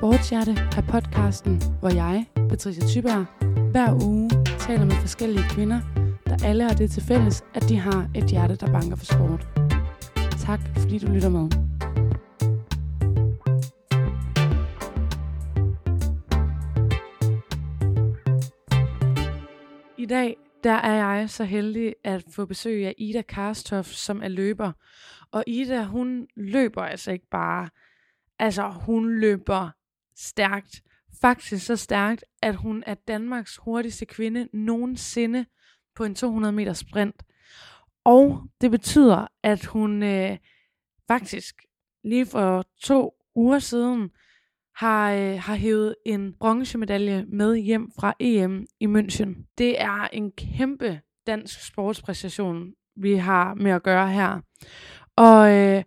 Sportshjerte er podcasten, hvor jeg, Patricia Tyberg, hver uge taler med forskellige kvinder, der alle har det til fælles, at de har et hjerte, der banker for sport. Tak fordi du lytter med. I dag der er jeg så heldig at få besøg af Ida Karstoff, som er løber. Og Ida, hun løber altså ikke bare. Altså, hun løber stærkt. Faktisk så stærkt, at hun er Danmarks hurtigste kvinde nogensinde på en 200 meter sprint. Og det betyder, at hun øh, faktisk lige for to uger siden har, øh, har hævet en bronzemedalje med hjem fra EM i München. Det er en kæmpe dansk sportspræstation, vi har med at gøre her. Og, øh,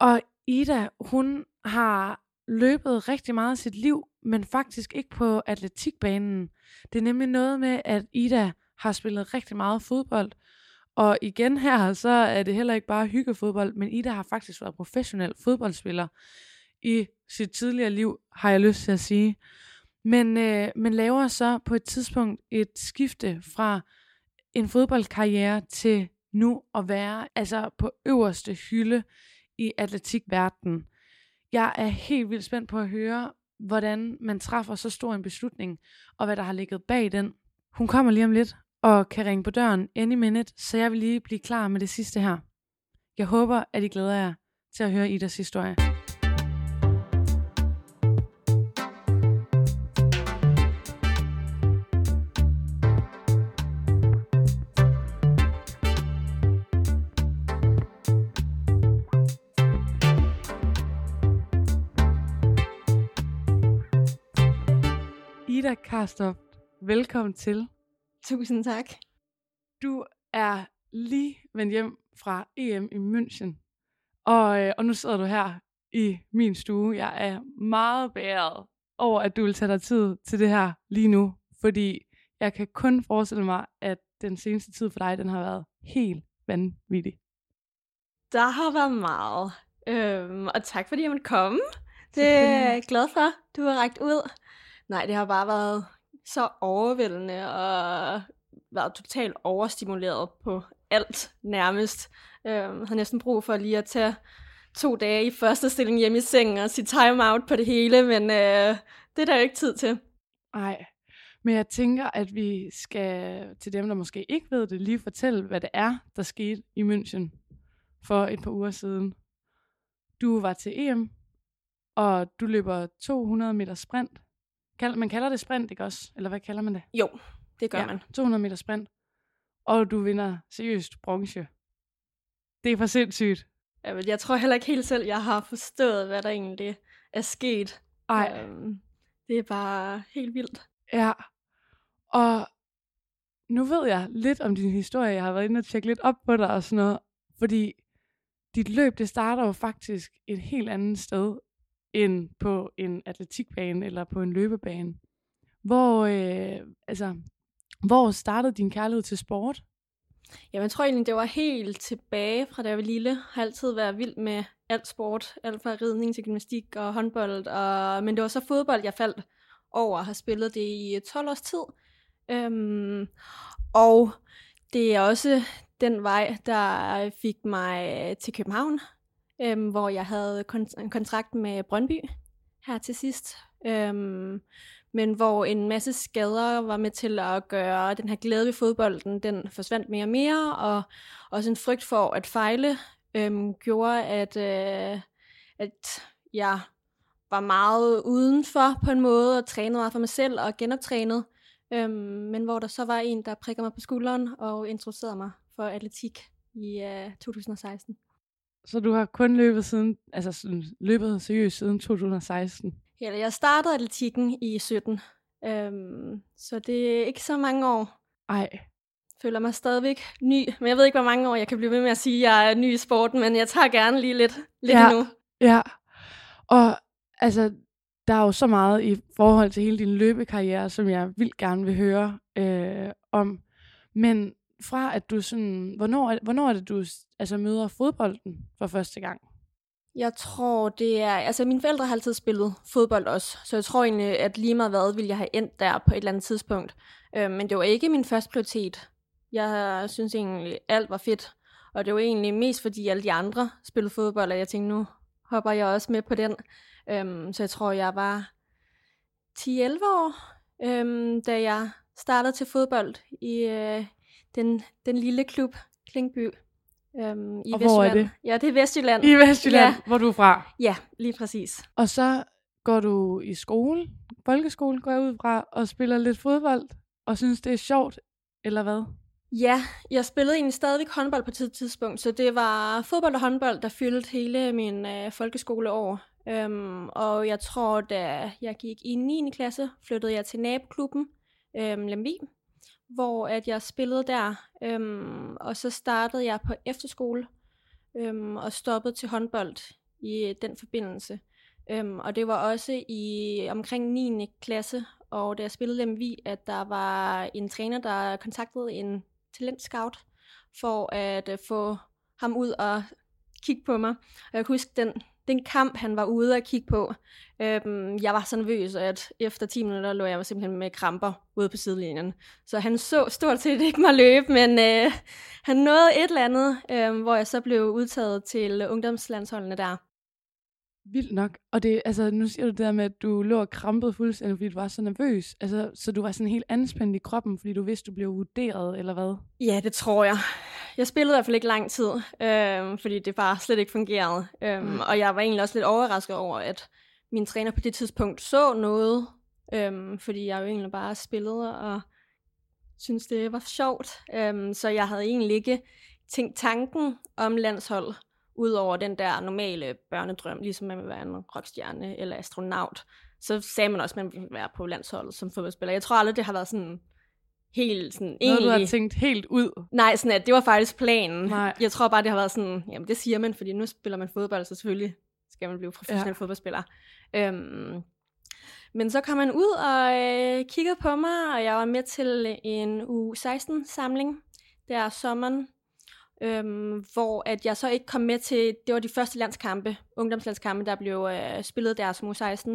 og Ida, hun har løbet rigtig meget af sit liv, men faktisk ikke på atletikbanen. Det er nemlig noget med, at Ida har spillet rigtig meget fodbold. Og igen her, så er det heller ikke bare hyggefodbold, men Ida har faktisk været professionel fodboldspiller i sit tidligere liv, har jeg lyst til at sige. Men, øh, men laver så på et tidspunkt et skifte fra en fodboldkarriere til nu at være altså på øverste hylde i atletikverdenen. Jeg er helt vildt spændt på at høre, hvordan man træffer så stor en beslutning, og hvad der har ligget bag den. Hun kommer lige om lidt og kan ringe på døren any minute, så jeg vil lige blive klar med det sidste her. Jeg håber, at I glæder jer til at høre Idas historie. Ida Karstof, velkommen til. Tusind tak. Du er lige vendt hjem fra EM i München, og, øh, og nu sidder du her i min stue. Jeg er meget bæret over, at du vil tage dig tid til det her lige nu, fordi jeg kan kun forestille mig, at den seneste tid for dig, den har været helt vanvittig. Der har været meget. Øhm, og tak fordi jeg måtte komme. Det er jeg glad for, du har rækket ud. Nej, det har bare været så overvældende og været totalt overstimuleret på alt nærmest. Øhm, jeg havde næsten brug for lige at tage to dage i første stilling hjemme i sengen og sige time out på det hele, men øh, det er der jo ikke tid til. Nej, men jeg tænker, at vi skal til dem, der måske ikke ved det, lige fortælle, hvad det er, der skete i München for et par uger siden. Du var til EM, og du løber 200 meter sprint. Man kalder det sprint, ikke også? Eller hvad kalder man det? Jo, det gør ja, man. 200 meter sprint. Og du vinder seriøst bronze. Det er for sindssygt. Ja, men jeg tror heller ikke helt selv, jeg har forstået, hvad der egentlig er sket. Ej. Øhm, det er bare helt vildt. Ja. Og nu ved jeg lidt om din historie. Jeg har været inde og tjekke lidt op på dig og sådan noget. Fordi dit løb, det starter jo faktisk et helt andet sted end på en atletikbane eller på en løbebane. Hvor, øh, altså, hvor startede din kærlighed til sport? Jamen, jeg tror egentlig, det var helt tilbage fra da jeg var lille. Jeg har altid været vild med alt sport. Alt fra ridning til gymnastik og håndbold. Og, men det var så fodbold, jeg faldt over og har spillet det i 12 års tid. Øhm, og det er også den vej, der fik mig til København, øhm, hvor jeg havde kon- en kontrakt med Brøndby her til sidst. Øhm, men hvor en masse skader var med til at gøre den her glæde ved fodbolden, den forsvandt mere og mere, og også en frygt for at fejle øhm, gjorde, at, øh, at jeg var meget udenfor på en måde, og trænede meget for mig selv, og genoptrænede. Øhm, men hvor der så var en, der prikker mig på skulderen, og introducerede mig for atletik i øh, 2016. Så du har kun løbet siden, altså sådan, løbet seriøst siden 2016? Ja, jeg startede atletikken i 17, øhm, så det er ikke så mange år. Ej. Føler mig stadigvæk ny, men jeg ved ikke, hvor mange år jeg kan blive ved med at sige, at jeg er ny i sporten, men jeg tager gerne lige lidt, lidt ja, endnu. Ja, og altså, der er jo så meget i forhold til hele din løbekarriere, som jeg vil gerne vil høre øh, om. Men fra at du sådan, hvornår, hvornår er det, du altså, møder fodbolden for første gang? Jeg tror, det er... Altså, mine forældre har altid spillet fodbold også, så jeg tror egentlig, at lige meget hvad, ville jeg have endt der på et eller andet tidspunkt. Øh, men det var ikke min første prioritet. Jeg synes egentlig, alt var fedt. Og det var egentlig mest, fordi alle de andre spillede fodbold, og jeg tænkte, nu hopper jeg også med på den. Øhm, så jeg tror, jeg var 10-11 år, øhm, da jeg startede til fodbold i øh, den, den lille klub Klingby. Øhm, i Og Vestjylland. hvor er det? Ja, det er Vestjylland. I Vestjylland, Ja. hvor du er fra. Ja, lige præcis. Og så går du i skole, folkeskole går jeg ud fra, og spiller lidt fodbold, og synes, det er sjovt, eller hvad? Ja, jeg spillede egentlig stadigvæk håndbold på et tidspunkt, så det var fodbold og håndbold, der fyldte hele min øh, folkeskoleår. Øhm, og jeg tror, da jeg gik i 9. klasse, flyttede jeg til naboklubben, øhm, Lemvi, hvor at jeg spillede der. Øhm, og så startede jeg på efterskole øhm, og stoppede til håndbold i øh, den forbindelse. Øhm, og det var også i omkring 9. klasse, og da jeg spillede Lemvi, at der var en træner, der kontaktede en talentscout for at øh, få ham ud og kigge på mig. Og jeg kan huske den, den kamp, han var ude at kigge på. Øhm, jeg var så nervøs, at efter 10 minutter lå jeg simpelthen med kramper ude på sidelinjen. Så han så stort set ikke mig løbe, men øh, han nåede et eller andet, øh, hvor jeg så blev udtaget til ungdomslandsholdene der. Vildt nok. Og det, altså, nu siger du det der med, at du lå og krampede fuldstændig, fordi du var så nervøs. Altså, så du var sådan helt anspændt i kroppen, fordi du vidste, du blev vurderet, eller hvad? Ja, det tror jeg. Jeg spillede i hvert fald ikke lang tid, øh, fordi det bare slet ikke fungerede. Øh, Mm. Og jeg var egentlig også lidt overrasket over, at min træner på det tidspunkt så noget, øh, fordi jeg jo egentlig bare spillede og synes det var sjovt. Øh, så jeg havde egentlig ikke tænkt tanken om landshold, Udover den der normale børnedrøm, ligesom man vil være en rockstjerne eller astronaut, så sagde man også, at man ville være på landsholdet som fodboldspiller. Jeg tror aldrig, det har været sådan helt sådan Noget, egentlig... du har tænkt helt ud. Nej, sådan at det var faktisk planen. Nej. Jeg tror bare, det har været sådan, jamen det siger man, fordi nu spiller man fodbold, så selvfølgelig skal man blive professionel Ja. ja. fodboldspiller. Øhm, men så kom man ud og øh, kiggede på mig, og jeg var med til en U16-samling der sommeren, øhm, hvor at jeg så ikke kom med til, det var de første landskampe, ungdomslandskampe, der blev øh, spillet der som U16.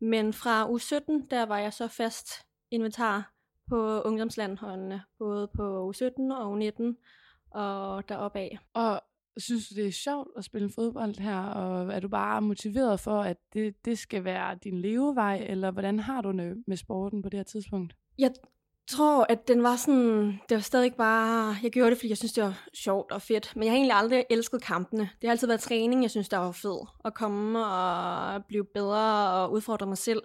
Men fra U17, der var jeg så fast inventar på ungdomslandholdene, både på U17 og U19 og deroppe af. Og synes du, det er sjovt at spille fodbold her, og er du bare motiveret for, at det, det skal være din levevej, eller hvordan har du det med sporten på det her tidspunkt? Jeg tror, at den var sådan, det var stadig bare, jeg gjorde det, fordi jeg synes, det var sjovt og fedt, men jeg har egentlig aldrig elsket kampene. Det har altid været træning, jeg synes, der var fed, at komme og blive bedre og udfordre mig selv.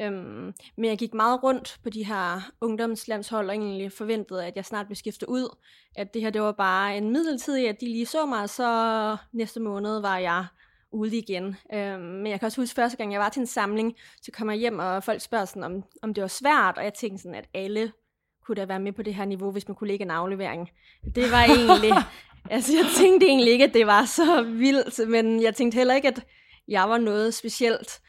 Øhm, men jeg gik meget rundt på de her ungdomslandshold og egentlig forventede, at jeg snart blev skiftet ud. At det her, det var bare en midlertidig, at de lige så mig, så næste måned var jeg ude igen. Øhm, men jeg kan også huske, første gang jeg var til en samling, så kom jeg hjem, og folk spørger sådan, om, om det var svært, og jeg tænkte sådan, at alle kunne da være med på det her niveau, hvis man kunne lægge en aflevering. Det var egentlig, altså jeg tænkte egentlig ikke, at det var så vildt, men jeg tænkte heller ikke, at jeg var noget specielt.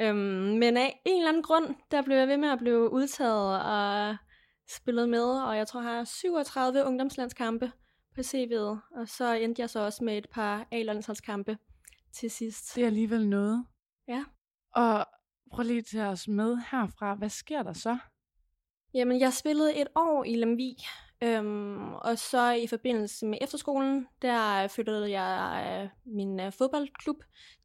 Øhm, men af en eller anden grund, der blev jeg ved med at blive udtaget og spillet med, og jeg tror, jeg har 37 ungdomslandskampe på CV'et, og så endte jeg så også med et par A-landsholdskampe til sidst. Det er alligevel noget. Ja. Og prøv lige tage os med herfra. Hvad sker der så? Jamen, jeg spillede et år i Lemvig, øhm, og så i forbindelse med efterskolen, der flyttede jeg øh, min øh, fodboldklub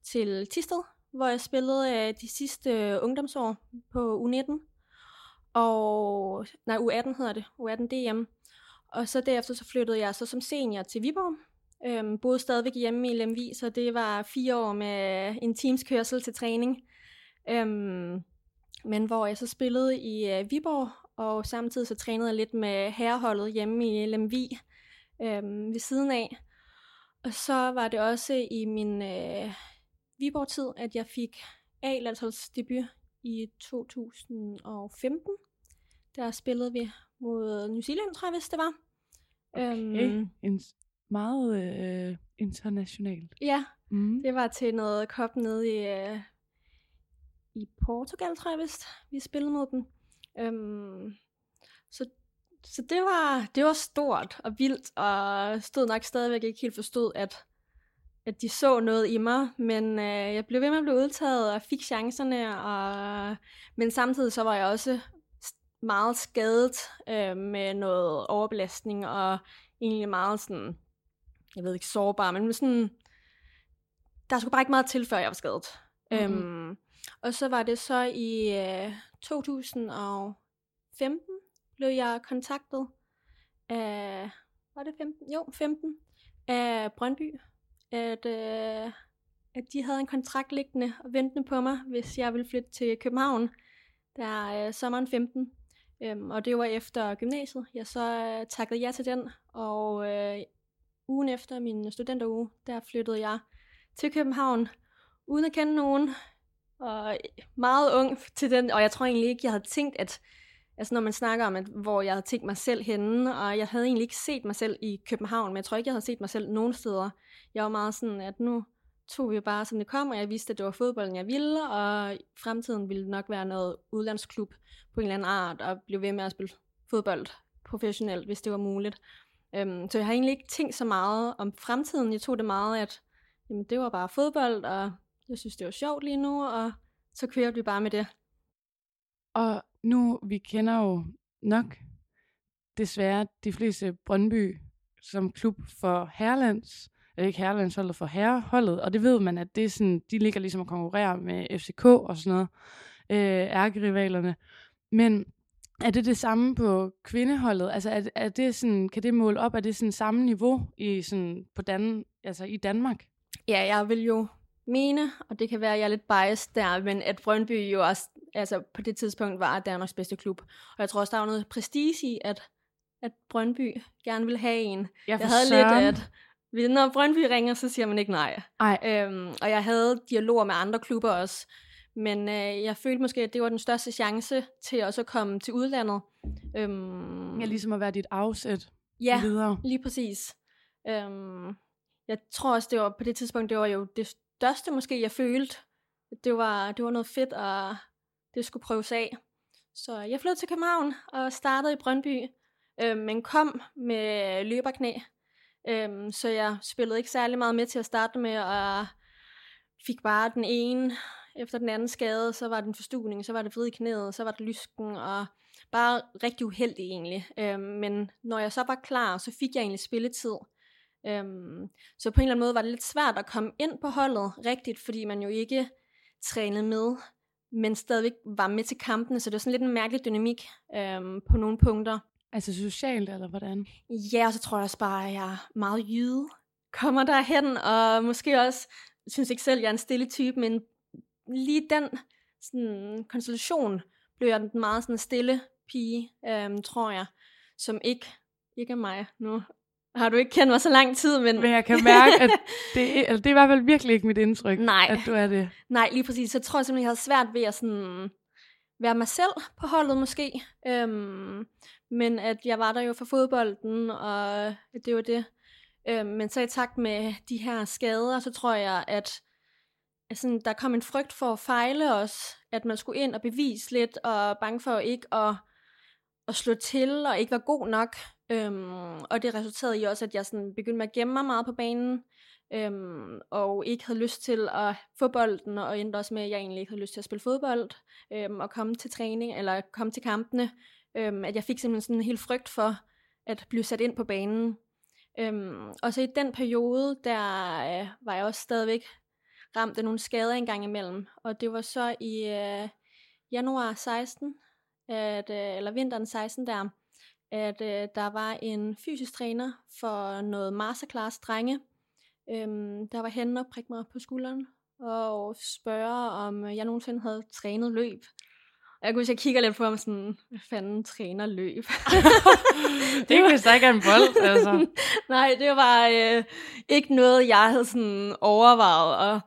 til Tisted, hvor jeg spillede øh, de sidste øh, ungdomsår på U19, og nej, U18 hedder det, U18 DM. Og så derefter så flyttede jeg så som senior til Viborg, øhm, boede stadigvæk hjemme i Lemvig, så det var fire år med en teams kørsel til træning. Øhm, men hvor jeg så spillede i øh, Viborg, og samtidig så trænede jeg lidt med herreholdet hjemme i Lemvig øhm, ved siden af. Og så var det også i min øh, Viborg-tid, at jeg fik A-landsholdsdebut i 2015. Der spillede vi mod New Zealand, tror jeg, hvis det var. Okay. En, meget øh, internationalt. ja, Mm. det var til noget kop nede i, øh, i Portugal, tror jeg vist, vi spillede mod dem. Øhm, så så det, var, det var stort og vildt, og stod nok stadigvæk ikke helt forstod, at at de så noget i mig, men øh, jeg blev ved med at blive udtaget og fik chancerne, og, men samtidig så var jeg også meget skadet øh, med noget overbelastning, og egentlig meget sådan, jeg ved ikke, sårbar, men sådan, der skulle bare ikke meget til, før jeg var skadet. Mm-hmm. Øhm, og så var det så i øh, 2015, blev jeg kontaktet af, var det 15? Jo, 15, af Brøndby, at, øh, at de havde en kontrakt liggende og ventende på mig, hvis jeg ville flytte til København, der øh, sommeren 15. Øhm, og det var efter gymnasiet. Jeg så øh, takkede ja til den, og øh, ugen efter min studenteruge, der flyttede jeg til København, uden at kende nogen, og meget ung til den, og jeg tror egentlig ikke, jeg havde tænkt, at altså når man snakker om, at, hvor jeg havde tænkt mig selv henne, og jeg havde egentlig ikke set mig selv i København, men jeg tror ikke, jeg havde set mig selv nogen steder. Jeg var meget sådan, at nu tog vi bare, som det kom, og jeg vidste, at det var fodbolden, jeg ville, og fremtiden ville nok være noget udlandsklub på en eller anden art, og blive ved med at spille fodbold professionelt, hvis det var muligt. Øhm, så jeg har egentlig ikke tænkt så meget om fremtiden. Jeg tog det meget, at jamen, det var bare fodbold, og jeg synes, det var sjovt lige nu, og så kørte vi bare med det. Og nu, vi kender jo nok desværre de fleste Brøndby som klub for Herlands, eller ikke Herlandsholdet, for herreholdet, og det ved man, at det er sådan, de ligger ligesom at konkurrere med FCK og sådan noget, øh, ærkerivalerne. Men er det det samme på kvindeholdet? Altså er, er det sådan, kan det måle op, er det sådan samme niveau i, sådan, på Dan, altså i Danmark? Ja, jeg vil jo mene, og det kan være, at jeg er lidt biased der, men at Brøndby jo også altså på det tidspunkt var Danmarks bedste klub. Og jeg tror også, der var noget prestige i, at, at Brøndby gerne ville have en. Jeg, jeg havde søren. lidt, at når Brøndby ringer, så siger man ikke nej. Ej. Øhm, og jeg havde dialoger med andre klubber også. Men øh, jeg følte måske, at det var den største chance til også at komme til udlandet. Øhm, ja, ligesom at være dit afsæt ja, videre. lige præcis. Øhm, jeg tror også, det var på det tidspunkt, det var jo det største måske, jeg følte. Det var, det var noget fedt, og det skulle prøves af. Så jeg flyttede til København og startede i Brøndby, øh, men kom med løberknæ. Øh, så jeg spillede ikke særlig meget med til at starte med, og fik bare den ene efter den anden skade, så var det en forstuning, så var det vrid i knæet, så var det lysken, og bare rigtig uheldig egentlig. Øh, men når jeg så var klar, så fik jeg egentlig spilletid. Øhm, så på en eller anden måde var det lidt svært at komme ind på holdet rigtigt, fordi man jo ikke trænede med, men stadigvæk var med til kampene, så det var sådan lidt en mærkelig dynamik øhm, på nogle punkter. Altså socialt, eller hvordan? Ja, og så tror jeg også bare, at jeg er meget jyde. Kommer derhen, og måske også, synes ikke selv, jeg er en stille type, men lige den sådan, konstellation blev jeg den meget sådan stille pige, øhm, tror jeg, som ikke, ikke er mig nu, har du ikke kendt mig så lang tid, men... Men jeg kan mærke, at det, altså, det er i hvert fald virkelig ikke mit indtryk, Nej. at du er det. Nej, lige præcis. Så jeg tror simpelthen, jeg havde svært ved at sådan være mig selv på holdet måske. Øhm, men at jeg var der jo for fodbolden, og det var det. Øhm, men så i takt med de her skader, så tror jeg, at altså, der kom en frygt for at fejle os. At man skulle ind og bevise lidt, og bange for ikke at, at slå til, og ikke være god nok. Øhm, og det resulterede i også, at jeg sådan begyndte med at gemme mig meget på banen, øhm, og ikke havde lyst til at få bolden, og endte også med, at jeg egentlig ikke havde lyst til at spille fodbold, øhm, og komme til træning, eller komme til kampene. Øhm, at jeg fik simpelthen sådan en helt frygt for at blive sat ind på banen. Øhm, og så i den periode, der øh, var jeg også stadigvæk ramt af nogle skader engang imellem, og det var så i øh, januar 16, at, øh, eller vinteren 16 der, at øh, der var en fysisk træner for noget masterclass drenge, øhm, der var henne og prikke mig på skulderen og spørge, om jeg nogensinde havde trænet løb. Og jeg kunne jeg kigger lidt på ham sådan, hvad fanden træner løb? det kunne så ikke en bold, altså. Nej, det var øh, ikke noget, jeg havde sådan overvejet, og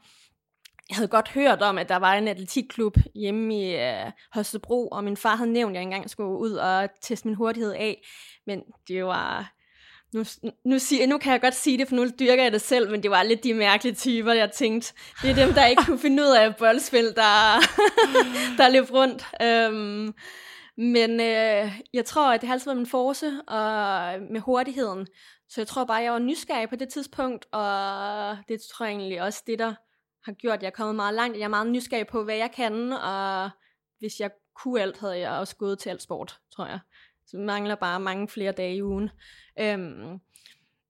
jeg havde godt hørt om, at der var en atletikklub hjemme i øh, Holstebro, og min far havde nævnt, at jeg engang skulle ud og teste min hurtighed af. Men det var... Nu, nu, siger, nu kan jeg godt sige det, for nu dyrker jeg det selv, men det var lidt de mærkelige typer, jeg tænkte. Det er dem, der ikke kunne finde ud af boldspil, der, der løb rundt. Øhm, men øh, jeg tror, at det har altid været min force, og med hurtigheden, Så jeg tror bare, jeg var nysgerrig på det tidspunkt, og det tror jeg egentlig også det, der har gjort, at jeg er kommet meget langt. Jeg er meget nysgerrig på, hvad jeg kan, og hvis jeg kunne alt, havde jeg også gået til alt sport, tror jeg. Så vi mangler bare mange flere dage i ugen. Øhm,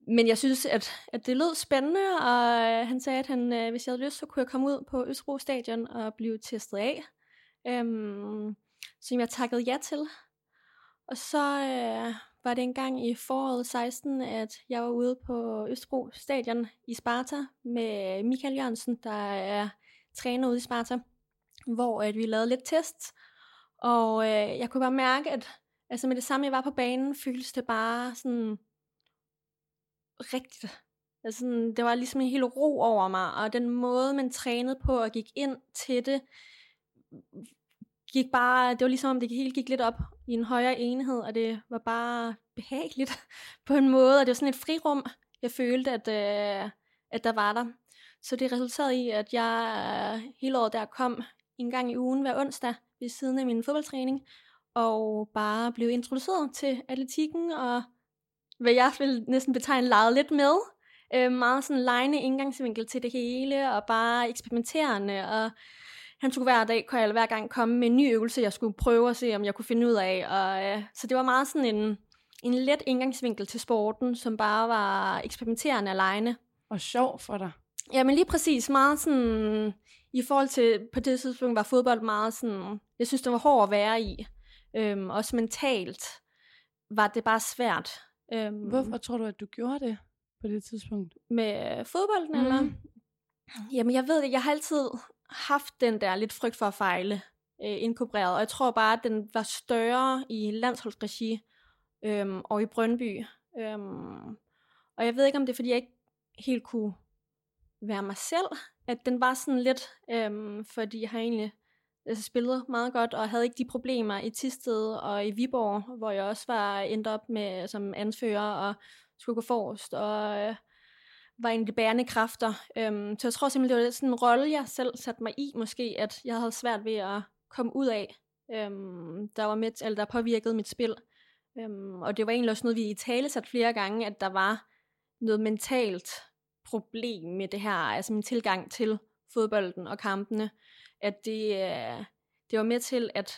men jeg synes, at, at det lød spændende, og øh, han sagde, at han, øh, hvis jeg havde lyst, så kunne jeg komme ud på Østro Stadion og blive testet af. Øhm, som jeg takkede ja til. Og så øh, var det engang i foråret 16, at jeg var ude på Østbro Stadion i Sparta med Michael Jørgensen, der er træner ude i Sparta, hvor at vi lavede lidt test. Og øh, jeg kunne bare mærke, at altså med det samme, jeg var på banen, føltes det bare sådan rigtigt. Altså, sådan, det var ligesom en hel ro over mig, og den måde, man trænede på og gik ind til det, gik bare, det var ligesom om det hele gik lidt op i en højere enhed, og det var bare behageligt på en måde, og det var sådan et frirum, jeg følte, at, øh, at der var der. Så det resulterede i, at jeg øh, hele året der kom en gang i ugen hver onsdag ved siden af min fodboldtræning, og bare blev introduceret til atletikken, og hvad jeg vil næsten betegne leget lidt med. Øh, meget sådan lejende indgangsvinkel til det hele, og bare eksperimenterende, og han skulle hver dag, jeg hver gang komme med en ny øvelse, jeg skulle prøve at se, om jeg kunne finde ud af. Og, øh, så det var meget sådan en, en let indgangsvinkel til sporten, som bare var eksperimenterende alene. Og sjov for dig. Ja, men lige præcis meget sådan, i forhold til, på det tidspunkt var fodbold meget sådan, jeg synes, det var hårdt at være i. Øhm, også mentalt var det bare svært. Øhm, Hvorfor tror du, at du gjorde det på det tidspunkt? Med fodbolden, mm. eller? Jamen, jeg ved det, jeg har altid haft den der lidt frygt for at fejle øh, inkorporeret, og jeg tror bare, at den var større i landsholdsregi øhm, og i Brøndby. Øhm, og jeg ved ikke, om det er, fordi jeg ikke helt kunne være mig selv, at den var sådan lidt, øhm, fordi jeg har egentlig altså, spillet meget godt, og havde ikke de problemer i Tisted og i Viborg, hvor jeg også var endt op med som anfører og skulle gå forrest, og øh, var en af de bærende kræfter. Øhm, så jeg tror simpelthen, det var sådan en rolle, jeg selv satte mig i, måske, at jeg havde svært ved at komme ud af, øhm, der var med, eller der påvirkede mit spil. Øhm, og det var egentlig også noget, vi i tale sat flere gange, at der var noget mentalt problem med det her, altså min tilgang til fodbolden og kampene, at det, øh, det var med til, at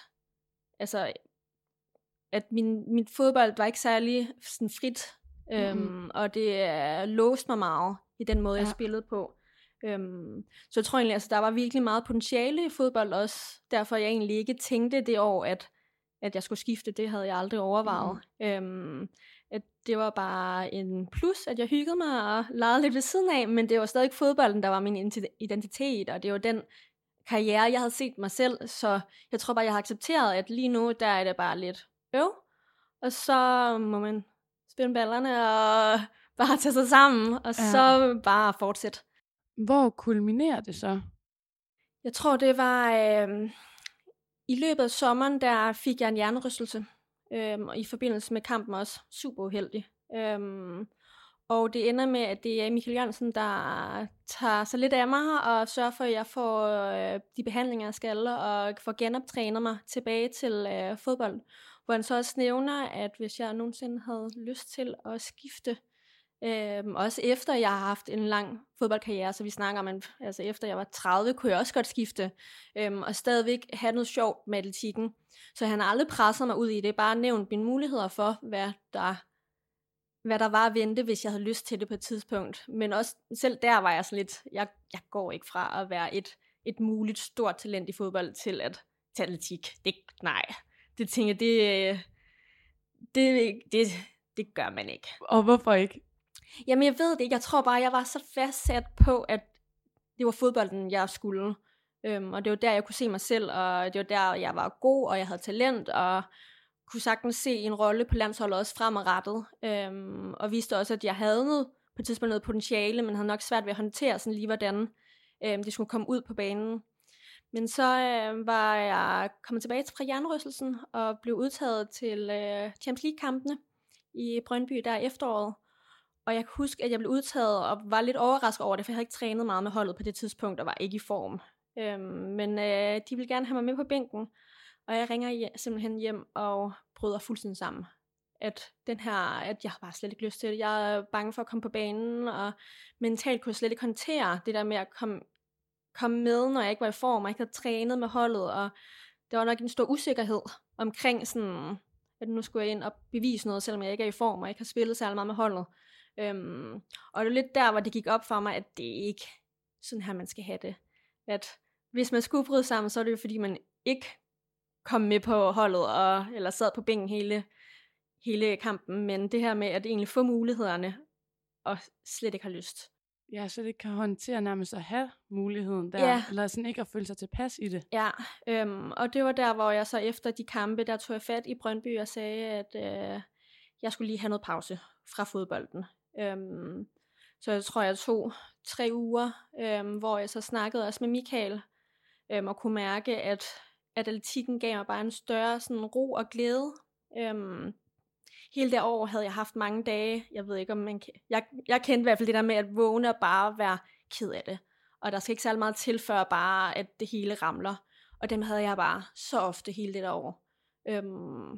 altså, at min, min fodbold var ikke særlig sådan frit Mm-hmm. Øhm, og det uh, låste mig meget i den måde, ja. jeg spillede på. Øhm, så jeg tror egentlig, altså, der var virkelig meget potentiale i fodbold også. Derfor jeg egentlig ikke tænkte det år, at, at jeg skulle skifte. Det havde jeg aldrig overvejet. Mm. Øhm, at det var bare en plus, at jeg hyggede mig og legede lidt ved siden af, men det var stadig fodbolden, der var min identitet, og det var den karriere, jeg havde set mig selv, så jeg tror bare, jeg har accepteret, at lige nu, der er det bare lidt øv, og så må man spænde ballerne og bare tage sig sammen, og ja. så bare fortsætte. Hvor kulminerer det så? Jeg tror, det var øh, i løbet af sommeren, der fik jeg en hjernerystelse. Øh, og i forbindelse med kampen også super uheldig. Øh, og det ender med, at det er Michael Jørgensen, der tager sig lidt af mig og sørger for, at jeg får øh, de behandlinger, jeg skal, og får genoptrænet mig tilbage til øh, fodbold. Hvor han så også nævner, at hvis jeg nogensinde havde lyst til at skifte, øhm, også efter jeg har haft en lang fodboldkarriere, så vi snakker om, at altså efter jeg var 30, kunne jeg også godt skifte, øhm, og stadigvæk have noget sjovt med atletikken. Så han har aldrig presset mig ud i det, bare nævnt mine muligheder for, hvad der, hvad der var at vente, hvis jeg havde lyst til det på et tidspunkt. Men også selv der var jeg sådan lidt, jeg, jeg går ikke fra at være et, et muligt stort talent i fodbold til at til atletik. Det, nej, det tænker det, det, det, det gør man ikke. Og hvorfor ikke? Jamen jeg ved det ikke, jeg tror bare, jeg var så fastsat på, at det var fodbolden, jeg skulle. Øhm, og det var der, jeg kunne se mig selv, og det var der, jeg var god, og jeg havde talent, og kunne sagtens se en rolle på landsholdet også fremadrettet. Øhm, og viste også, at jeg havde noget, på et tidspunkt noget potentiale, men havde nok svært ved at håndtere sådan lige, hvordan øhm, det skulle komme ud på banen. Men så øh, var jeg kommet tilbage fra jernrystelsen og blev udtaget til øh, Champions League-kampene i Brøndby der efteråret. Og jeg kan huske, at jeg blev udtaget og var lidt overrasket over det, for jeg havde ikke trænet meget med holdet på det tidspunkt og var ikke i form. Øhm, men øh, de ville gerne have mig med på bænken, og jeg ringer hjem, simpelthen hjem og bryder fuldstændig sammen. at den her, at jeg har bare slet ikke lyst til det. Jeg er bange for at komme på banen, og mentalt kunne jeg slet ikke håndtere det der med at komme, komme med, når jeg ikke var i form, og ikke havde trænet med holdet, og der var nok en stor usikkerhed omkring sådan, at nu skulle jeg ind og bevise noget, selvom jeg ikke er i form, og ikke har spillet særlig meget med holdet. Øhm, og det er lidt der, hvor det gik op for mig, at det ikke sådan her, man skal have det. At hvis man skulle bryde sammen, så er det jo fordi, man ikke kom med på holdet, og, eller sad på bænken hele, hele kampen, men det her med at egentlig få mulighederne, og slet ikke har lyst. Ja, så det kan håndtere nærmest at have muligheden der, Ja. eller sådan ikke at føle sig tilpas i det. Ja, øhm, og det var der, hvor jeg så efter de kampe, der tog jeg fat i Brøndby og sagde, at øh, jeg skulle lige have noget pause fra fodbolden. Øhm, så jeg tror, jeg tog tre uger, øhm, hvor jeg så snakkede også med Michael, øhm, og kunne mærke, at, at atletikken gav mig bare en større sådan, ro og glæde. Øhm, hele det år havde jeg haft mange dage, jeg ved ikke om man kan, jeg, jeg kendte i hvert fald det der med at vågne og bare være ked af det. Og der skal ikke særlig meget til, før bare, at det hele ramler. Og dem havde jeg bare så ofte hele det der år. Øhm,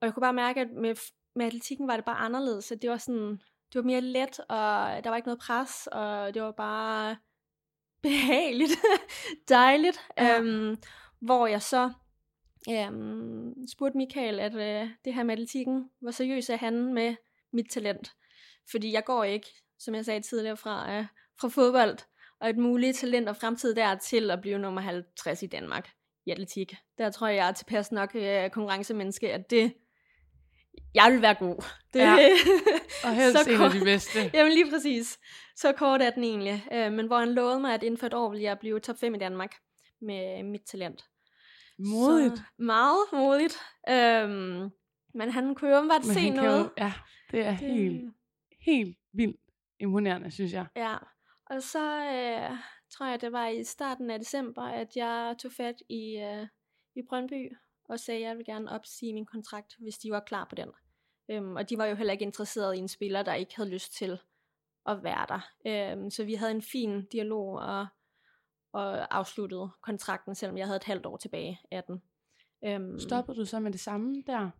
og jeg kunne bare mærke, at med, med atletikken var det bare anderledes. At det var sådan, det var mere let, og der var ikke noget pres, og det var bare behageligt, dejligt. Ja. Øhm, hvor jeg så øhm, spurgte Michael, at øh, det her med atletikken, hvor seriøs er han med mit talent? Fordi jeg går ikke, som jeg sagde tidligere, fra, øh, fra fodbold og et muligt talent og fremtid der til at blive nummer 50 i Danmark i atletik. Der tror jeg, jeg er tilpas nok øh, konkurrencemenneske, at det, jeg vil være god. Det, Ja. Og helst Så en af de kort- bedste. Jamen lige præcis. Så kort er den egentlig. Øh, men hvor han lovede mig, at inden for et år vil jeg blive top 5 i Danmark med mit talent. Modigt. Så, meget modigt. Øhm, men han kunne jo åbenbart Men se noget. Jo, ja, det er Det- helt, helt vildt imponerende, synes jeg. Ja, og så øh, tror jeg, det var i starten af december, at jeg tog fat i, øh, i Brøndby og sagde, at jeg ville gerne opsige min kontrakt, hvis de var klar på den. Øhm, og de var jo heller ikke interesseret i en spiller, der ikke havde lyst til at være der. Øhm, så vi havde en fin dialog og, og afsluttede kontrakten, selvom jeg havde et halvt år tilbage af den. Øhm, Stoppede du så med det samme der?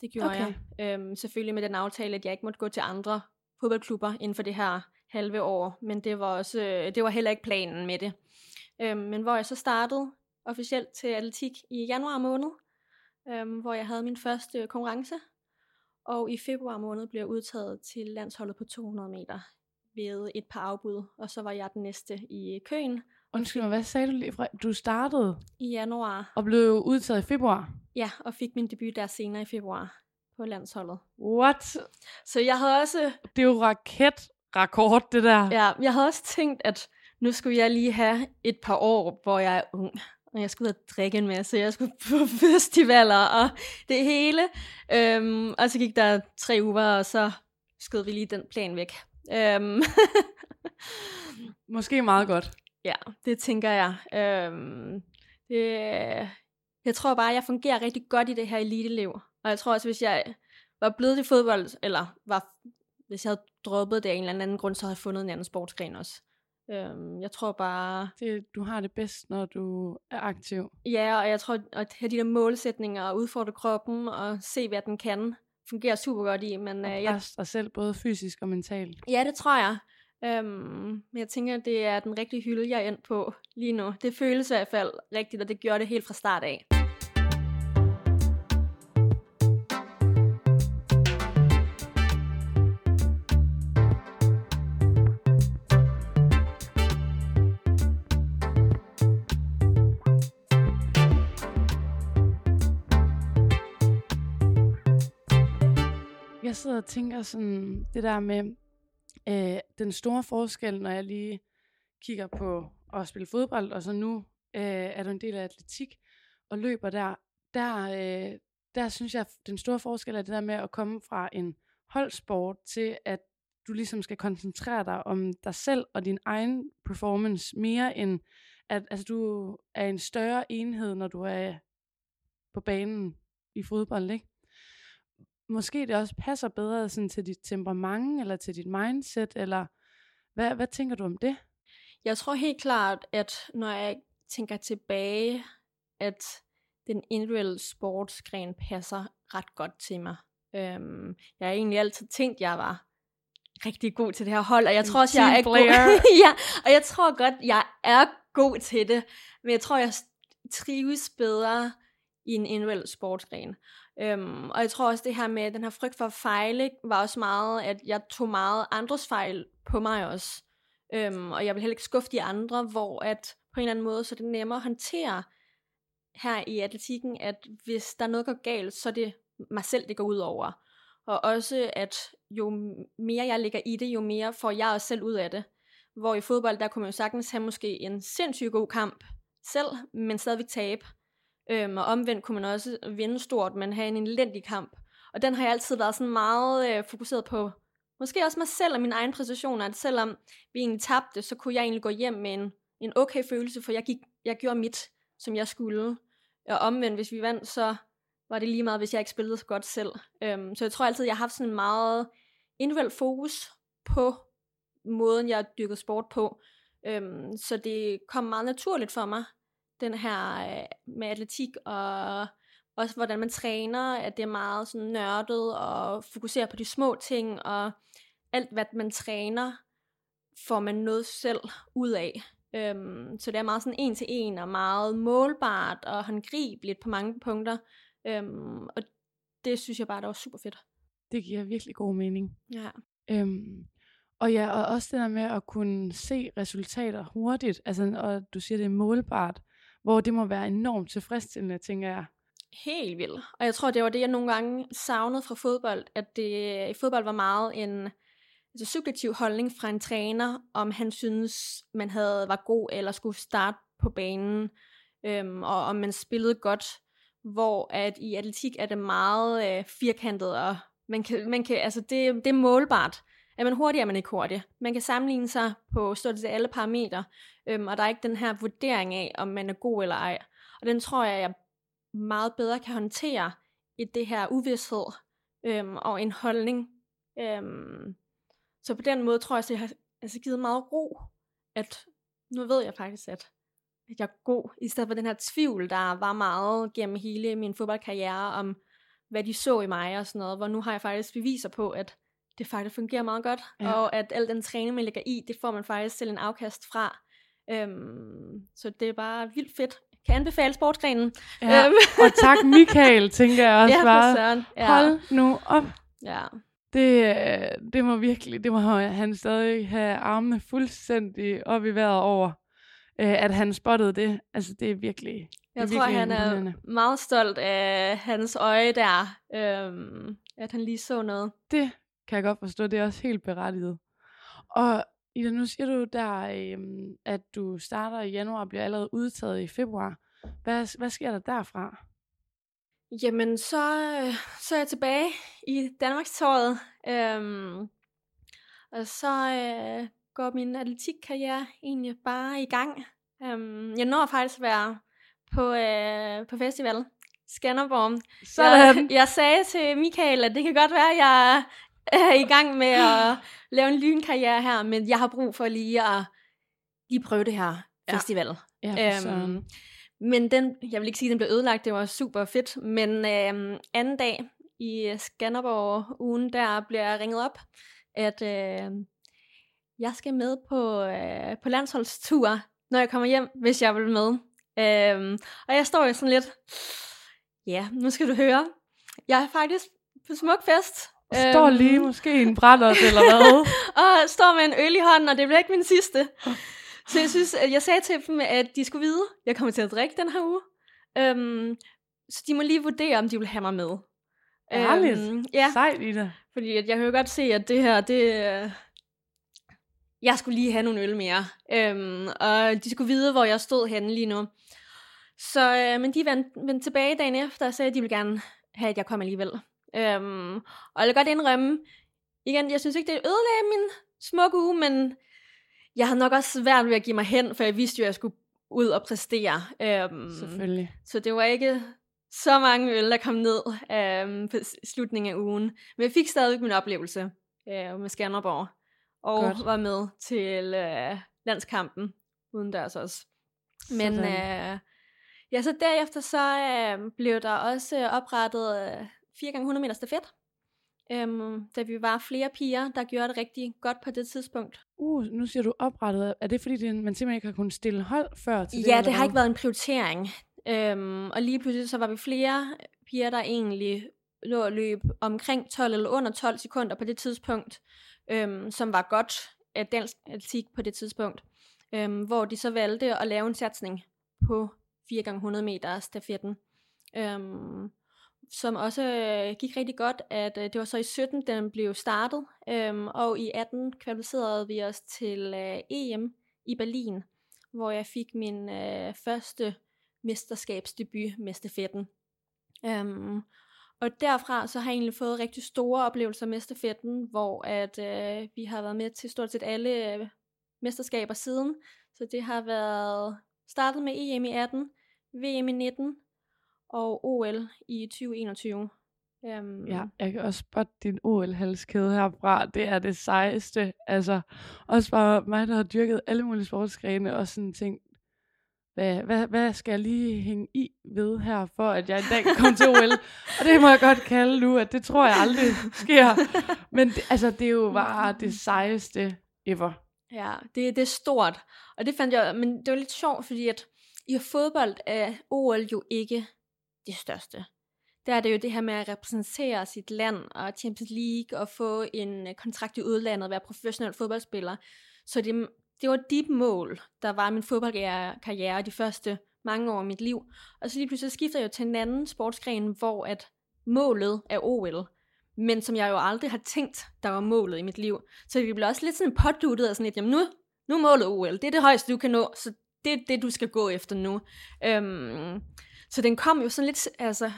Det gjorde okay. jeg. Øhm, selvfølgelig med den aftale, at jeg ikke måtte gå til andre fodboldklubber inden for det her halve år. Men det var, også, øh, det var heller ikke planen med det. Øhm, men hvor jeg så startede officielt til atletik i januar måned, øhm, hvor jeg havde min første konkurrence. Og i februar måned blev jeg udtaget til landsholdet på 200 meter ved et par afbud. Og så var jeg den næste i køen Undskyld mig, hvad sagde du lige? fra- Du startede i januar. og blev udtaget i februar. Ja, og fik min debut der senere i februar på landsholdet. What? Så jeg havde også Det er jo raketrekord, det der. Ja, jeg havde også tænkt, at nu skulle jeg lige have et par år, hvor jeg er ung. Og jeg skulle ud og drikke en masse. Jeg skulle på festivaler og det hele. Øhm, og så gik der tre uger, og så skød vi lige den plan væk. Øhm, Måske meget godt. Ja, det tænker jeg. Øhm, det, jeg tror bare, jeg fungerer rigtig godt i det her eliteliv. Og jeg tror også, hvis jeg var blevet i fodbold, eller var, hvis jeg havde droppet det af en eller anden grund, så havde jeg fundet en anden sportsgren også. Øhm, jeg tror bare, Det, du har det bedst, når du er aktiv. ja, og jeg tror, at have de der målsætninger og udfordre kroppen og se, hvad den kan, fungerer super godt i. Men Og øh, jeg, dig selv, både fysisk og mentalt. ja, det tror jeg. Øhm, men jeg tænker, det er den rigtige hylde, jeg er endt på lige nu. Det føles i hvert fald rigtigt, og det gjorde det helt fra start af. Jeg sidder og tænker sådan, det der med øh, den store forskel, når jeg lige kigger på at spille fodbold, og så nu øh, er du en del af atletik og løber der, der, øh, der synes jeg, den store forskel er det der med at komme fra en holdsport til, at du ligesom skal koncentrere dig om dig selv og din egen performance mere end, at altså, du er en større enhed, når du er på banen i fodbold, ikke? Måske det også passer bedre sådan til dit temperament, eller til dit mindset, eller hvad, hvad tænker du om det? Jeg tror helt klart, at når jeg tænker tilbage, at den individuelle sportsgren passer ret godt til mig. Øhm, jeg har egentlig altid tænkt, at jeg var rigtig god til det her hold, og jeg tror også, jeg er god. ja, og jeg tror godt, jeg er god til det, men jeg tror, jeg trives bedre i en individuel sportsgren. Øhm, og jeg tror også, det her med den her frygt for at fejle, var også meget, at jeg tog meget andres fejl på mig også. Øhm, og jeg vil heller ikke skuffe de andre, hvor at på en eller anden måde, så er det nemmere at håndtere her i atletikken, at hvis der er noget, der går galt, så er det mig selv, det går ud over. Og også, at jo mere jeg ligger i det, jo mere får jeg også selv ud af det. Hvor i fodbold, der kunne man jo sagtens have måske en sindssygt god kamp selv, men stadigvæk tabe. Øhm, og omvendt kunne man også vinde stort, men have en elendig kamp. Og den har jeg altid været sådan meget øh, fokuseret på. Måske også mig selv og mine egne præstationer, at selvom vi egentlig tabte, så kunne jeg egentlig gå hjem med en, en okay følelse, for jeg, gik, jeg gjorde mit, som jeg skulle. Og omvendt, hvis vi vandt, så var det lige meget, hvis jeg ikke spillede så godt selv. Øhm, så jeg tror altid, jeg har haft sådan en meget individuel fokus på måden, jeg dyrkede sport på. Øhm, så det kom meget naturligt for mig, den her øh, med atletik, og også hvordan man træner, at det er meget sådan nørdet, og fokuserer på de små ting, og alt hvad man træner, får man noget selv ud af. Øhm, så det er meget sådan en til en, og meget målbart, og håndgribeligt på mange punkter. Øhm, og det synes jeg bare, der var super fedt. Det giver virkelig god mening. Ja. Øhm, og ja, og også det der med at kunne se resultater hurtigt, altså, og du siger, det er målbart, hvor det må være enormt tilfredsstillende, tænker jeg. Helt vildt. Og jeg tror, det var det, jeg nogle gange savnede fra fodbold, at det i fodbold var meget en altså, subjektiv holdning fra en træner, om han synes, man havde var god eller skulle starte på banen, øhm, og om man spillede godt, hvor at i atletik er det meget øh, firkantet, og man kan, man kan, altså det, det er målbart. Er man hurtig, er man ikke hurtig. Man kan sammenligne sig på stort set alle parametre, øhm, og der er ikke den her vurdering af, om man er god eller ej. Og den tror jeg, jeg meget bedre kan håndtere i det her uvidshed øhm, og en holdning. Øhm, så på den måde tror jeg, at det har altså, givet meget ro, at nu ved jeg faktisk, at, at jeg er god, i stedet for den her tvivl, der var meget gennem hele min fodboldkarriere om, hvad de så i mig og sådan noget, hvor nu har jeg faktisk beviser på, at det faktisk fungerer meget godt, Ja. og at al den træning, man lægger i, det får man faktisk selv en afkast fra. Øhm, så det er bare vildt fedt. Kan anbefale sportsgrenen. Ja, Øhm. og tak Michael, tænker jeg også ja, bare. søren. Ja. Hold nu op. Ja. Det, øh, det må virkelig, det må han stadig have armene fuldstændig op i vejret over, øh, at han spottede det. Altså, det er virkelig, Jeg tror, han er meget stolt af hans øje der, øhm, at han lige så noget. Det kan jeg godt forstå, det er også helt berettiget. Og Ida, nu siger du der, øhm, at du starter i januar og bliver allerede udtaget i februar. Hvad, hvad sker der derfra? Jamen, så, øh, så er jeg tilbage i Danmarkståret, øhm, og så øh, går min atletikkarriere egentlig bare i gang. Øhm, jeg når faktisk at være på, øh, på festival, Skanderborg. Sådan. Jeg, jeg sagde til Michael, at det kan godt være, at jeg er i gang med at lave en lynkarriere her, men jeg har brug for lige at lige prøve det her Ja. festival. Ja. Øhm, men den, jeg vil ikke sige, at den blev ødelagt, det var super fedt, men øhm, anden dag i Skanderborg ugen, der bliver jeg ringet op, at øh, jeg skal med på, øh, på landsholdstur, når jeg kommer hjem, hvis jeg vil med. Øhm, og jeg står jo sådan lidt, ja, nu skal du høre, jeg er faktisk på smuk fest. Står Øhm, lige måske en brændert eller hvad? og står med en øl i hånden, og det bliver ikke min sidste. Så jeg synes, at jeg sagde til dem, at de skulle vide, at jeg kommer til at drikke den her uge. Øhm, så de må lige vurdere, om de vil have mig med. Ærligt. Øhm, ja, Sejt, Ida. fordi at jeg kan jo godt se, at det her, det... øh, Jeg skulle lige have nogle øl mere. Øhm, og de skulle vide, hvor jeg stod henne lige nu. Så, øh, men de vendte, vendte tilbage dagen efter og sagde, at de ville gerne have, at jeg kom alligevel. Øhm, og jeg vil godt indrømme, igen, jeg synes ikke, det ødelagde min smukke uge, men jeg havde nok også svært ved at give mig hen, for jeg vidste jo, at jeg skulle ud og præstere. Øhm, Selvfølgelig. så det var ikke så mange øl, der kom ned øhm, på slutningen af ugen. Men jeg fik stadig min oplevelse øh, med Skanderborg. Og Godt. Var med til øh, landskampen uden deres også. Men Sådan. øh, ja, så derefter så øh, blev der også oprettet øh, 4x100 meter stafet. øhm, da vi var flere piger, der gjorde det rigtig godt på det tidspunkt. Uh, nu siger du oprettet. Er det fordi, det, man simpelthen ikke har kunnet stille hold før til det? Ja, eller det har ikke været en prioritering. Øhm, og lige pludselig så var vi flere piger, der egentlig lå og løb omkring 12 eller under 12 sekunder på det tidspunkt, øhm, som var godt af dansk atletik på det tidspunkt, øhm, hvor de så valgte at lave en satsning på 4x100 meter stafetten, øhm, som også øh, gik rigtig godt, at øh, det var så i 17, den blev startet, øhm, og i 18 kvalificerede vi os til øh, EM i Berlin, hvor jeg fik min øh, første mesterskabsdebut med stafetten. Øhm, og derfra så har jeg egentlig fået rigtig store oplevelser med stafetten, hvor at øh, vi har været med til stort set alle øh, mesterskaber siden. Så det har været startet med EM i 18, VM i 19 og OL i 2021. Um, Ja, jeg kan også spotte din OL-halskæde herfra. Det er det sejeste. Altså, også bare mig, der har dyrket alle mulige sportsgrene, og sådan ting. Hvad, hvad, hvad skal jeg lige hænge i ved her, for at jeg en dag komme til OL? Og det må jeg godt kalde nu, at det tror jeg aldrig sker. Men det, altså, det er jo bare det sejeste ever. Ja, det, det er stort. Og det fandt jeg, men det var lidt sjovt, fordi at i fodbold er OL jo ikke det største. Der er det jo det her med at repræsentere sit land og Champions League og få en øh, kontrakt i udlandet og være professionel fodboldspiller. Så det, det var de mål, der var min fodboldkarriere de første mange år af mit liv. Og så lige pludselig skifter jeg jo til en anden sportsgren, hvor at målet er OL. Men som jeg jo aldrig har tænkt, der var målet i mit liv. Så vi blev også lidt sådan påduttet og sådan lidt, jamen nu, nu er målet OL. Det er det højeste, du kan nå, så det er det, du skal gå efter nu. Øhm, så den kom jo sådan lidt altså,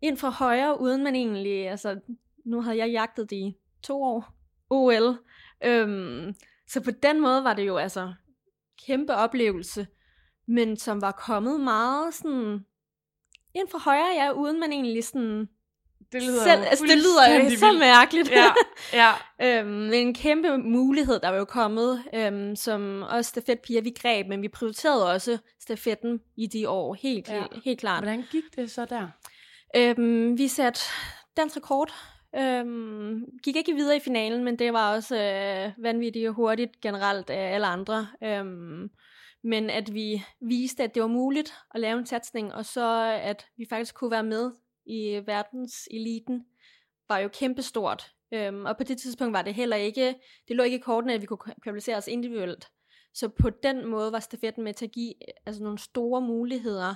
ind fra højre, uden man egentlig, altså nu havde jeg jagtet det i to år, OL. Øhm, så på den måde var det jo altså kæmpe oplevelse, men som var kommet meget sådan ind fra højre, ja, uden man egentlig sådan det lyder selv, altså det lyder jo så mærkeligt. Ja, ja. øhm, men en kæmpe mulighed, der var jo kommet, øhm, som også stafetpiger vi greb, men vi prioriterede også stafetten i de år, helt, Ja. helt klart. Hvordan gik det så der? Øhm, vi satte dansk rekord. Øhm, gik ikke videre i finalen, men det var også øh, vanvittigt hurtigt generelt af alle andre. Øhm, men at vi viste, at det var muligt at lave en satsning, og så at vi faktisk kunne være med i verdenseliten, var jo kæmpestort. Øhm, og på det tidspunkt var det heller ikke, det lå ikke i kortene, at vi kunne kvalificere os individuelt. Så på den måde var stafetten med til at give altså, nogle store muligheder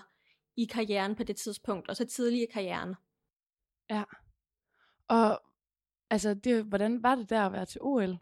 i karrieren på det tidspunkt, og så tidlig i karrieren. Og altså, det, hvordan var det der at være til OL?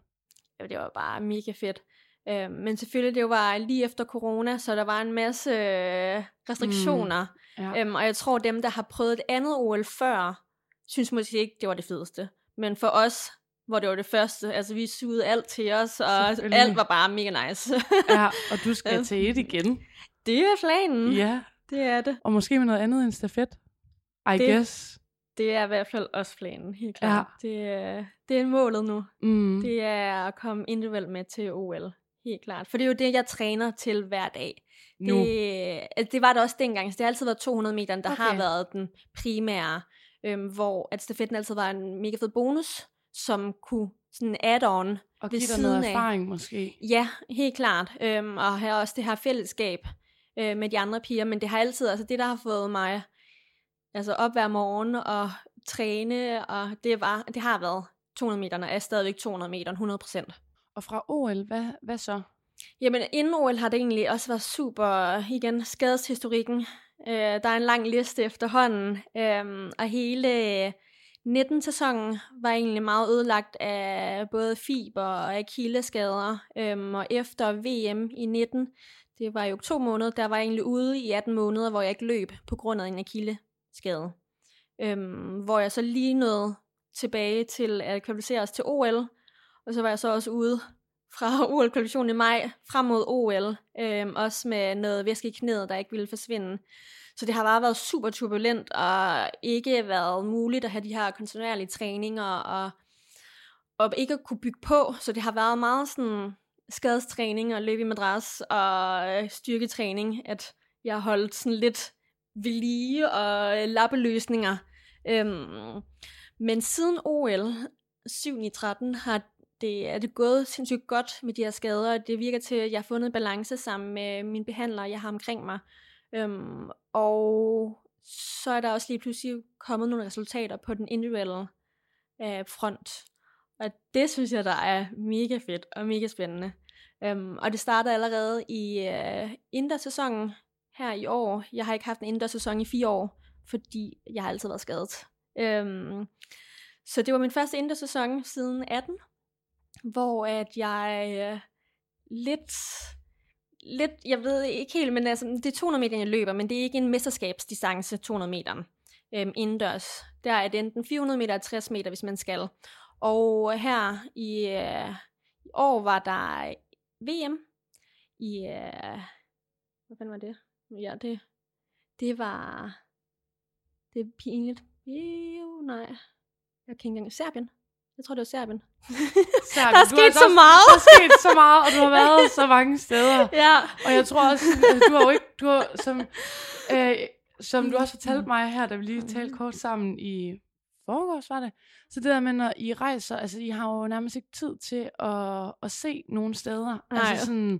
Ja, det var bare mega fedt. Øh, men selvfølgelig, det var lige efter corona, så der var en masse øh, restriktioner. Ja. Mm. Øhm, og jeg tror, dem, der har prøvet et andet OL før, synes måske ikke, det var det fedeste. Men for os, hvor det var det første, altså vi sugede alt til os, og alt var bare mega nice. ja, og du skal Ja. til et igen. det er planen. Ja, Det er det. og måske med noget andet end stafet. I Det- guess. Det er i hvert fald også planen, helt klart. Ja. Det, er, det er målet nu. Mm. Det er at komme individuelt med til OL. Helt klart. For det er jo det, jeg træner til hver dag. nu. Det, altså, det var det også dengang. Så det har altid været 200 meter, der okay. har været den primære. Øhm, hvor at stafetten altid var en mega fed bonus, som kunne sådan add-on. og give dig noget af. erfaring måske. Ja, helt klart. Øhm, og have også det her fællesskab øh, med de andre piger. Men det har altid, altså det der har fået mig altså op hver morgen og træne, og det, var, det har været 200 meter, og er stadigvæk 200 meter, 100 procent. Og fra OL, hvad, hvad så? Jamen, inden OL har det egentlig også været super, igen, skadeshistorikken. Øh, der er en lang liste efterhånden, øh, og hele øh, 19-sæsonen var egentlig meget ødelagt af både fiber og akilleskader. Øh, og efter VM i 19, det var i oktober måned, der var jeg egentlig ude i 18 måneder, hvor jeg ikke løb på grund af en akilleskade. Øh, hvor jeg så lige nåede tilbage til at kvalificere os til OL, og så var jeg så også ude fra OL-kvalifikationen i maj frem mod OL, øh, også med noget væske i knæet, der ikke ville forsvinde. Så det har bare været super turbulent, og ikke været muligt at have de her kontinuerlige træninger, og, og ikke at kunne bygge på, så det har været meget sådan skadestræning og løb i madras og øh, styrketræning, at jeg har holdt sådan lidt ved lige og øh, lappeløsninger. Øhm, Men siden OL 7 i 13 har det, er det gået sindssygt godt med de her skader, og det virker til, at jeg har fundet en balance sammen med min behandler, jeg har omkring mig. Øhm, og så er der også lige pludselig kommet nogle resultater på den individuelle øh, front. Og det synes jeg, der er mega fedt og mega spændende. Øhm, og det starter allerede i øh, indersæsonen her i år. Jeg har ikke haft en indersæson i fire år, fordi jeg har altid været skadet. Øhm, så det var min første indersæson siden 18, hvor at jeg øh, lidt, lidt, jeg ved ikke helt, men altså, det er 200 meter, jeg løber, men det er ikke en mesterskabsdistance 200 meter øhm, indendørs. Der er det enten 400 meter og 60 meter, hvis man skal. Og her i, øh, i år var der VM i, øh, hvad fanden var det? Ja, det, det var, det er pinligt. Jo, nej. Jeg kan ikke engang, Serbien. Jeg tror, det var Serbien. Serbien. Der er sket altså så også- meget. Der er sket så meget, og du har været så mange steder. ja. Og jeg tror også, altså, du har jo ikke, du har, som, øh, som du også fortalte mig her, da vi lige talte kort sammen i forgårs, var det? Så det der med, når I rejser, altså I har jo nærmest ikke tid til at, at se nogen steder. Nej. Altså sådan,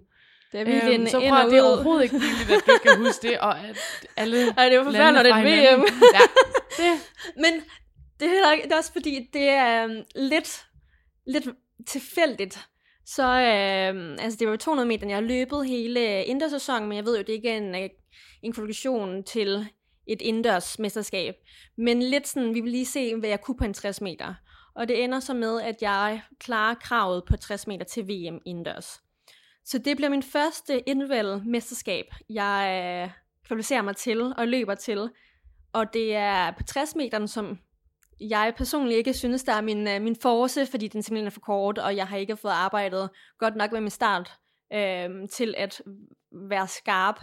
Det er virkelig øhm, en så prøv, det er overhovedet ikke vildt, at du ikke kan huske det, og at alle Ej, det var forfærdeligt, det er VM. Ja, det, Men det er, heller ikke- det er også fordi, det er øhm, lidt, lidt tilfældigt. Så øh, altså det var jo 200 meter, jeg har løbet hele øh, indersæsonen, men jeg ved jo, det ikke er en, øh, en kvalifikation til et indendørsmesterskab. Men lidt sådan, vi vil lige se, hvad jeg kunne på en 60 meter. Og det ender så med, at jeg klarer kravet på 60 meter til VM indendørs. Så det bliver min første individuelle mesterskab, jeg øh, kvalificerer mig til og løber til. Og det er på 60 meter, som jeg personligt ikke synes, der er min, øh, min force, fordi den simpelthen er for kort, og jeg har ikke fået arbejdet godt nok med min start øh, til at være skarp.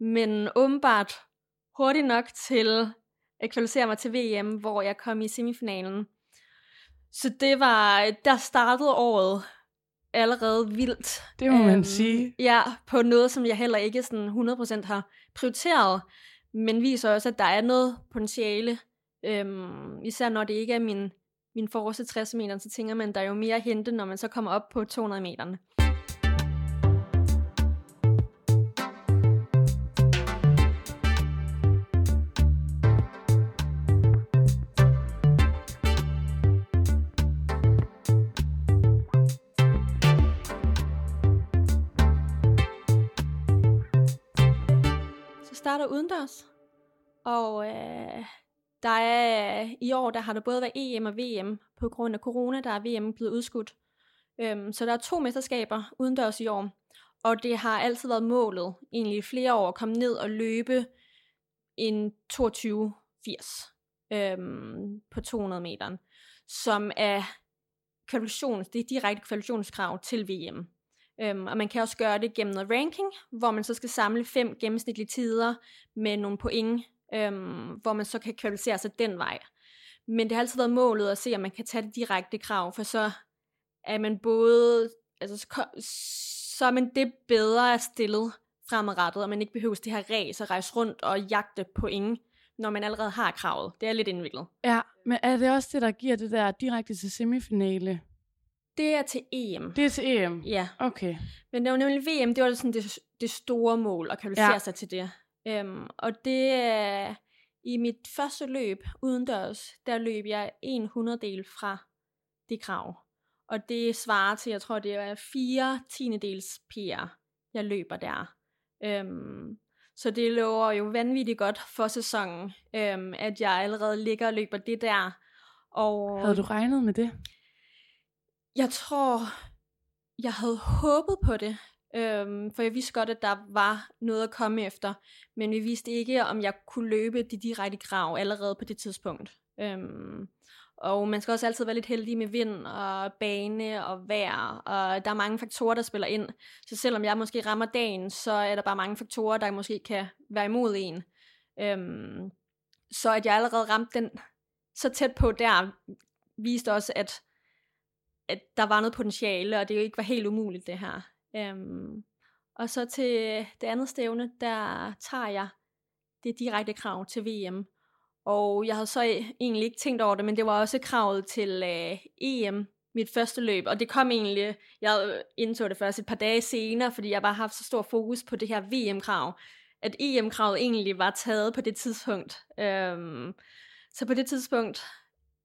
Men åbenbart hurtigt nok til at kvalificere mig til VM, hvor jeg kom i semifinalen. Så det var, der startede året allerede vildt. det må man Øhm, sige. Ja, på noget, som jeg heller ikke sådan 100% har prioriteret, men viser også, at der er noget potentiale. Øhm, især når det ikke er min, min forreste 60 meter, så tænker man, der er jo mere at hente, når man så kommer op på 200 meterne. Så starter udendørs, og øh, der er øh, i år, der har der både været EM og VM. På grund af corona, der er VM blevet udskudt. Øhm, så der er to mesterskaber udendørs i år. Og det har altid været målet, egentlig i flere år, at komme ned og løbe en 22-80 øhm, på 200 meter, som er kvalifikations, det er direkte kvalifikationskrav til VM. Øhm, og man kan også gøre det gennem noget ranking, hvor man så skal samle fem gennemsnitlige tider med nogle point, øhm, hvor man så kan kvalificere sig den vej. Men det har altid været målet at se, om man kan tage det direkte krav, for så er man både, altså så, er man det bedre stillet fremadrettet, og man ikke behøver det her race at rejse rundt og jagte point, når man allerede har kravet. Det er lidt indviklet. Ja, men er det også det, der giver det der direkte til semifinale? Det er til EM. Det er til EM? Ja, Okay. men det var nemlig VM, det var sådan det, det store mål at kvalificere ja. sig til det. Um, og det er i mit første løb udendørs, der løb jeg en hundreddel fra det krav. Og det svarer til, jeg tror det er fire tiendedels PR, jeg løber der. Um, så det lover jo vanvittigt godt for sæsonen, um, at jeg allerede ligger og løber det der. Og Havde du regnet med det? jeg tror, jeg havde håbet på det, øhm, for jeg vidste godt, at der var noget at komme efter, men vi vidste ikke, om jeg kunne løbe de direkte krav allerede på det tidspunkt. Øhm, og man skal også altid være lidt heldig med vind og bane og vejr, og der er mange faktorer, der spiller ind. Så selvom jeg måske rammer dagen, så er der bare mange faktorer, der måske kan være imod en. Øhm, så at jeg allerede ramte den så tæt på der, viste også, at at der var noget potentiale, og det jo ikke var helt umuligt det her. Øhm, og så til det andet stævne, der tager jeg det direkte krav til VM. Og jeg havde så egentlig ikke tænkt over det, men det var også kravet til øh, EM, mit første løb. Og det kom egentlig, jeg indså det først et par dage senere, fordi jeg bare har haft så stor fokus på det her VM-krav, at EM-kravet egentlig var taget på det tidspunkt. Øhm, så på det tidspunkt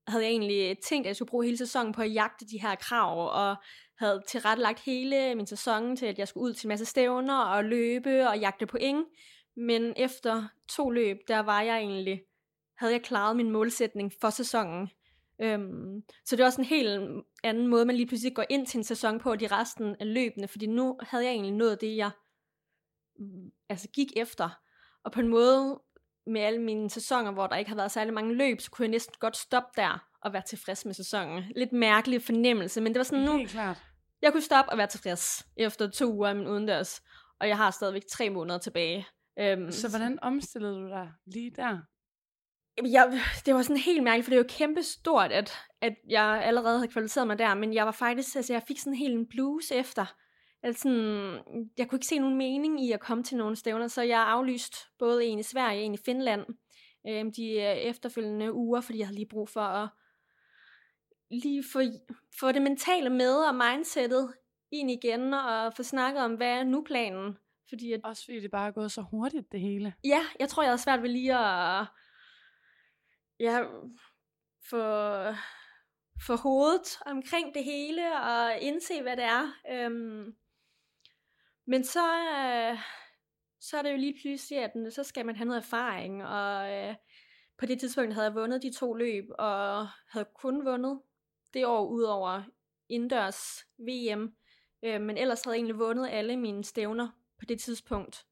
havde jeg egentlig tænkt, at jeg skulle bruge hele sæsonen på at jagte de her krav, og havde tilrettelagt hele min sæson til, at jeg skulle ud til en masse stævner og løbe og jagte point. Men efter to løb, der var jeg egentlig, havde jeg klaret min målsætning for sæsonen. Øhm, så det var også en helt anden måde, man lige pludselig går ind til en sæson på, de resten af løbende, fordi nu havde jeg egentlig nået det, jeg mm, altså gik efter. Og på en måde, med alle mine sæsoner, hvor der ikke har været særlig mange løb, så kunne jeg næsten godt stoppe der og være tilfreds med sæsonen. Lidt mærkelig fornemmelse, men det var sådan nu, Helt klart. jeg kunne stoppe og være tilfreds efter to uger af min udendørs, og jeg har stadigvæk tre måneder tilbage. Øhm, Så hvordan omstillede du dig lige der? jeg, det var sådan helt mærkeligt, for det er jo kæmpe stort, at, at jeg allerede havde kvalificeret mig der, men jeg var faktisk, altså jeg fik sådan helt en blues efter. Altså sådan, jeg kunne ikke se nogen mening i at komme til nogle stævner, så jeg aflyst både en i Sverige og en i Finland øh, de efterfølgende uger, fordi jeg havde lige brug for at lige få, få det mentale med og mindsetet ind igen, og få snakket om, hvad er nu planen? Fordi at, Også fordi det bare er gået så hurtigt, det hele. ja, jeg tror, jeg havde svært ved lige at ja, få, få hovedet omkring det hele og indse, hvad det er. Øhm, men så, øh, så er det jo lige pludselig, at så skal man have noget erfaring, og øh, på det tidspunkt havde jeg vundet de to løb, og havde kun vundet det år ud over indendørs VM, øh, men ellers havde jeg egentlig vundet alle mine stævner på det tidspunkt.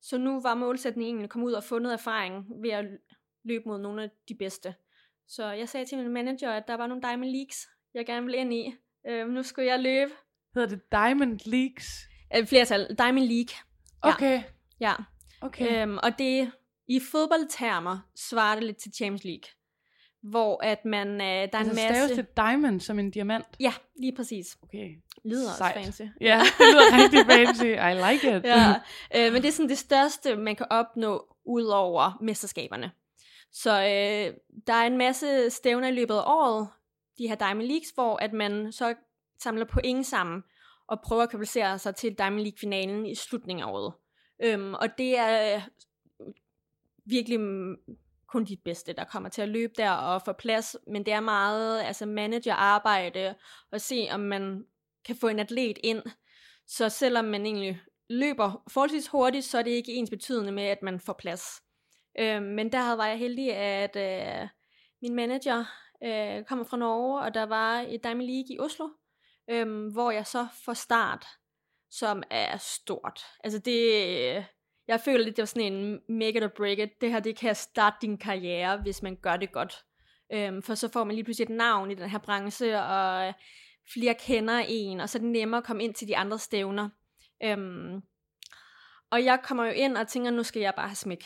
Så nu var målsætningen egentlig at komme ud og få noget erfaring ved at løbe mod nogle af de bedste. Så jeg sagde til min manager, at der var nogle Diamond Leagues, jeg gerne ville ind i. Øh, nu skulle jeg løbe. Hedder det Diamond Leagues? Øh, flertal. Diamond League. Ja. Okay. Ja. Okay. Øhm, og det i fodboldtermer svarer det lidt til Champions League. Hvor at man, øh, der er altså en staves masse... til diamond som en diamant? Ja, lige præcis. Okay. Lyder også Sejt. fancy. Ja, det lyder rigtig fancy. I like it. ja, øh, men det er sådan det største, man kan opnå ud over mesterskaberne. Så øh, der er en masse stævner i løbet af året, de her Diamond Leagues, hvor at man så samler point sammen og prøver at kvalificere sig til Diamond League-finalen i slutningen af året. Øhm, og det er virkelig kun de bedste, der kommer til at løbe der og få plads, men det er meget altså managerarbejde og se, om man kan få en atlet ind. Så selvom man egentlig løber forholdsvis hurtigt, så er det ikke ens betydende med, at man får plads. Øh, men der var jeg heldig, at øh, min manager øh, kommer fra Norge, og der var et Diamond League i Oslo, øh, hvor jeg så får start, som er stort. Altså det, jeg føler lidt, det var sådan en make it or break it. Det her, det kan starte din karriere, hvis man gør det godt. Øhm, for så får man lige pludselig et navn i den her branche, og flere kender en, og så er det nemmere at komme ind til de andre stævner. Øhm, og jeg kommer jo ind og tænker, nu skal jeg bare have smæk.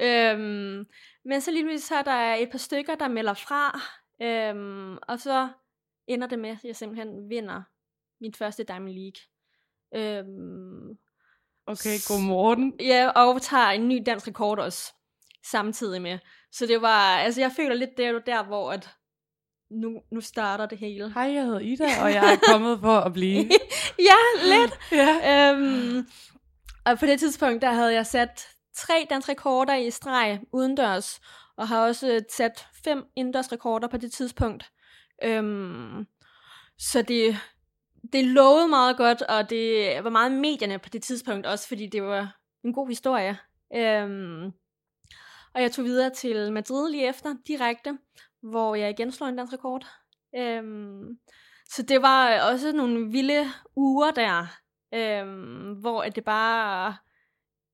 Øhm, men så lige pludselig så er der et par stykker, der melder fra, øhm, og så ender det med, at jeg simpelthen vinder mit første Diamond League. Øhm, Okay, godmorgen. Ja, og tager en ny dansk rekord også, samtidig med. Så det var, altså jeg føler lidt, det er der, hvor at nu, nu starter det hele. Hej, jeg hedder Ida, og jeg er kommet for at blive. ja, lidt. ja. øhm, og på det tidspunkt, der havde jeg sat tre dansk rekorder i streg udendørs, og har også sat fem indendørs rekorder på det tidspunkt. Øhm, så det, det lovede meget godt, og det var meget medierne på det tidspunkt også, fordi det var en god historie. Øhm, og jeg tog videre til Madrid lige efter, direkte, hvor jeg igen slog en dansk rekord. Øhm, så det var også nogle vilde uger der, øhm, hvor at det bare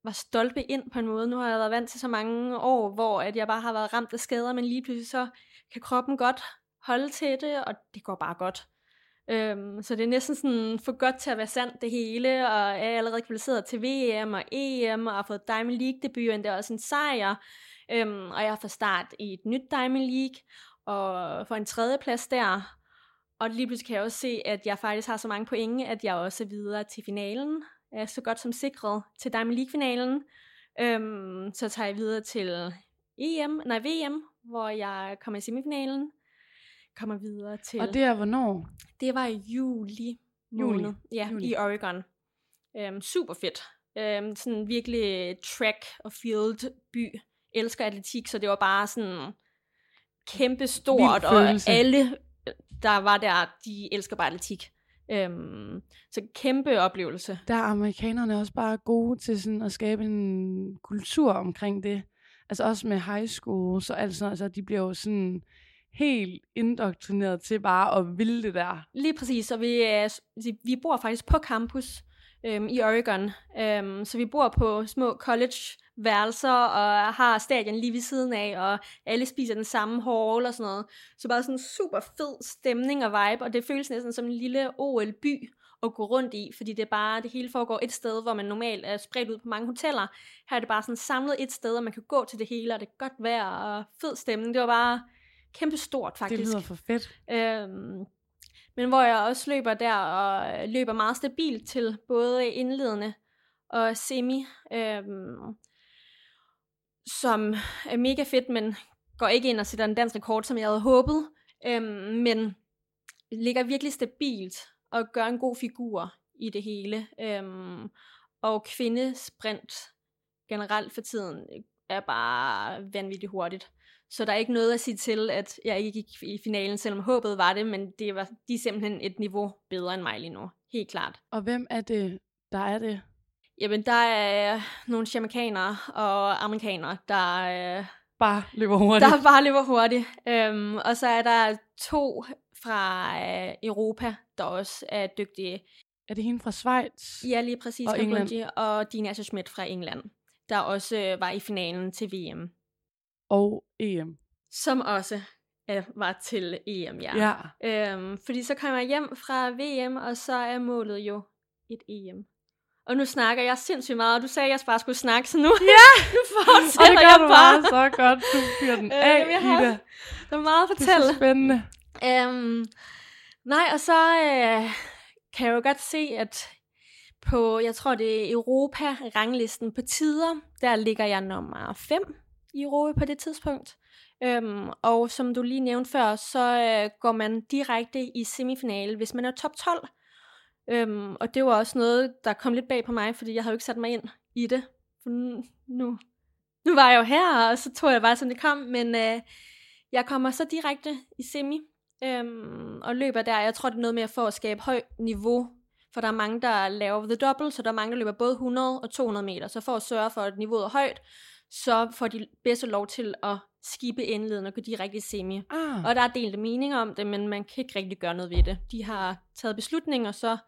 var stolpe ind på en måde. Nu har jeg været vant til så mange år, hvor at jeg bare har været ramt af skader, men lige pludselig så kan kroppen godt holde til det, og det går bare godt. Øhm, så det er næsten sådan for godt til at være sandt det hele, og er allerede kvalificeret til VM og EM, og har fået Diamond League debut, og det er også en sejr. Øhm, og jeg har fået start i et nyt Diamond League, og får en tredje plads der. Og lige pludselig kan jeg også se, at jeg faktisk har så mange point, at jeg også er videre til finalen. Jeg er så godt som sikret til Diamond League-finalen. Øhm, så tager jeg videre til EM, nej VM, hvor jeg kommer i semifinalen, kommer videre til... Og det er hvornår? Det var i juli måned. Juli. Ja, Juli. i Oregon. Øhm, super fedt. Øhm, sådan virkelig track og field by. Elsker atletik, så det var bare sådan kæmpe stort, og alle, der var der, de elsker bare atletik. Øhm, så kæmpe oplevelse. Der er amerikanerne også bare gode til sådan at skabe en kultur omkring det. Altså også med high school, så altså, altså de bliver jo sådan helt indoktrineret til bare at ville det der. Lige præcis, og øh, vi, vi bor faktisk på campus øhm, i Oregon. Øhm, så vi bor på små college-værelser og har stadion lige ved siden af, og alle spiser den samme hall og sådan noget. Så bare sådan en super fed stemning og vibe, og det føles næsten som en lille OL-by at gå rundt i, fordi det er bare, det hele foregår et sted, hvor man normalt er spredt ud på mange hoteller. Her er det bare sådan samlet et sted, og man kan gå til det hele, og det er godt vejr og fed stemning. Det var bare kæmpe stort faktisk. Det lyder for fedt. Øhm, men hvor jeg også løber der, og løber meget stabilt til både indledende og semi, øhm, som er mega fedt, men går ikke ind og sætter en dansk rekord, som jeg havde håbet, øhm, men ligger virkelig stabilt og gør en god figur i det hele. Øhm, og kvindesprint generelt for tiden er bare vanvittigt hurtigt. Så der er ikke noget at sige til, at jeg ikke gik i finalen, selvom håbet var det, men det var, de er simpelthen et niveau bedre end mig lige nu. Helt klart. Og hvem er det, der er det? Jamen, der er nogle jamaikanere og amerikanere, der, øh, Bare løber hurtigt. der bare løber hurtigt. Øhm, og så er der to fra øh, Europa, der også er dygtige. Er det hende fra Schweiz? Ja, lige præcis. Og England. Kabunji og Dina Schmidt fra England, der også øh, var i finalen til VM. Og EM. Som også øh, var til EM, ja. Ja. Øhm, fordi så kommer jeg hjem fra VM, og så er målet jo et EM. Og nu snakker jeg sindssygt meget, og du sagde, at jeg bare skulle snakke, så nu, ja! nu Og fortsætter det gør jeg du bare. bare så godt. Du fyrer den Øh, af, jeg har- Ida. Der er meget at Det er så fortælle. spændende. Øhm, nej, og så øh, kan jeg jo godt se, at på, jeg tror det er Europa-ranglisten på tider, der ligger jeg nummer 5 i Europa på det tidspunkt. Øhm, og som du lige nævnte før, så øh, går man direkte i semifinale, hvis man er top 12. Øhm, og det var også noget, der kom lidt bag på mig, fordi jeg havde jo ikke sat mig ind i det. For nu, nu, nu var jeg jo her, og så tog jeg bare, som det kom. Men øh, jeg kommer så direkte i semi, øhm, og løber der. Jeg tror, det er noget med at få at skabe højt niveau, for der er mange, der laver the double, så der er mange, der løber både 100 og 200 meter. Så for at sørge for, at niveauet er højt, så får de bedste lov til at skippe indleden og gå direkte i semi. Ah, Og der er delte meninger om det, men man kan ikke rigtig gøre noget ved det. De har taget beslutninger, så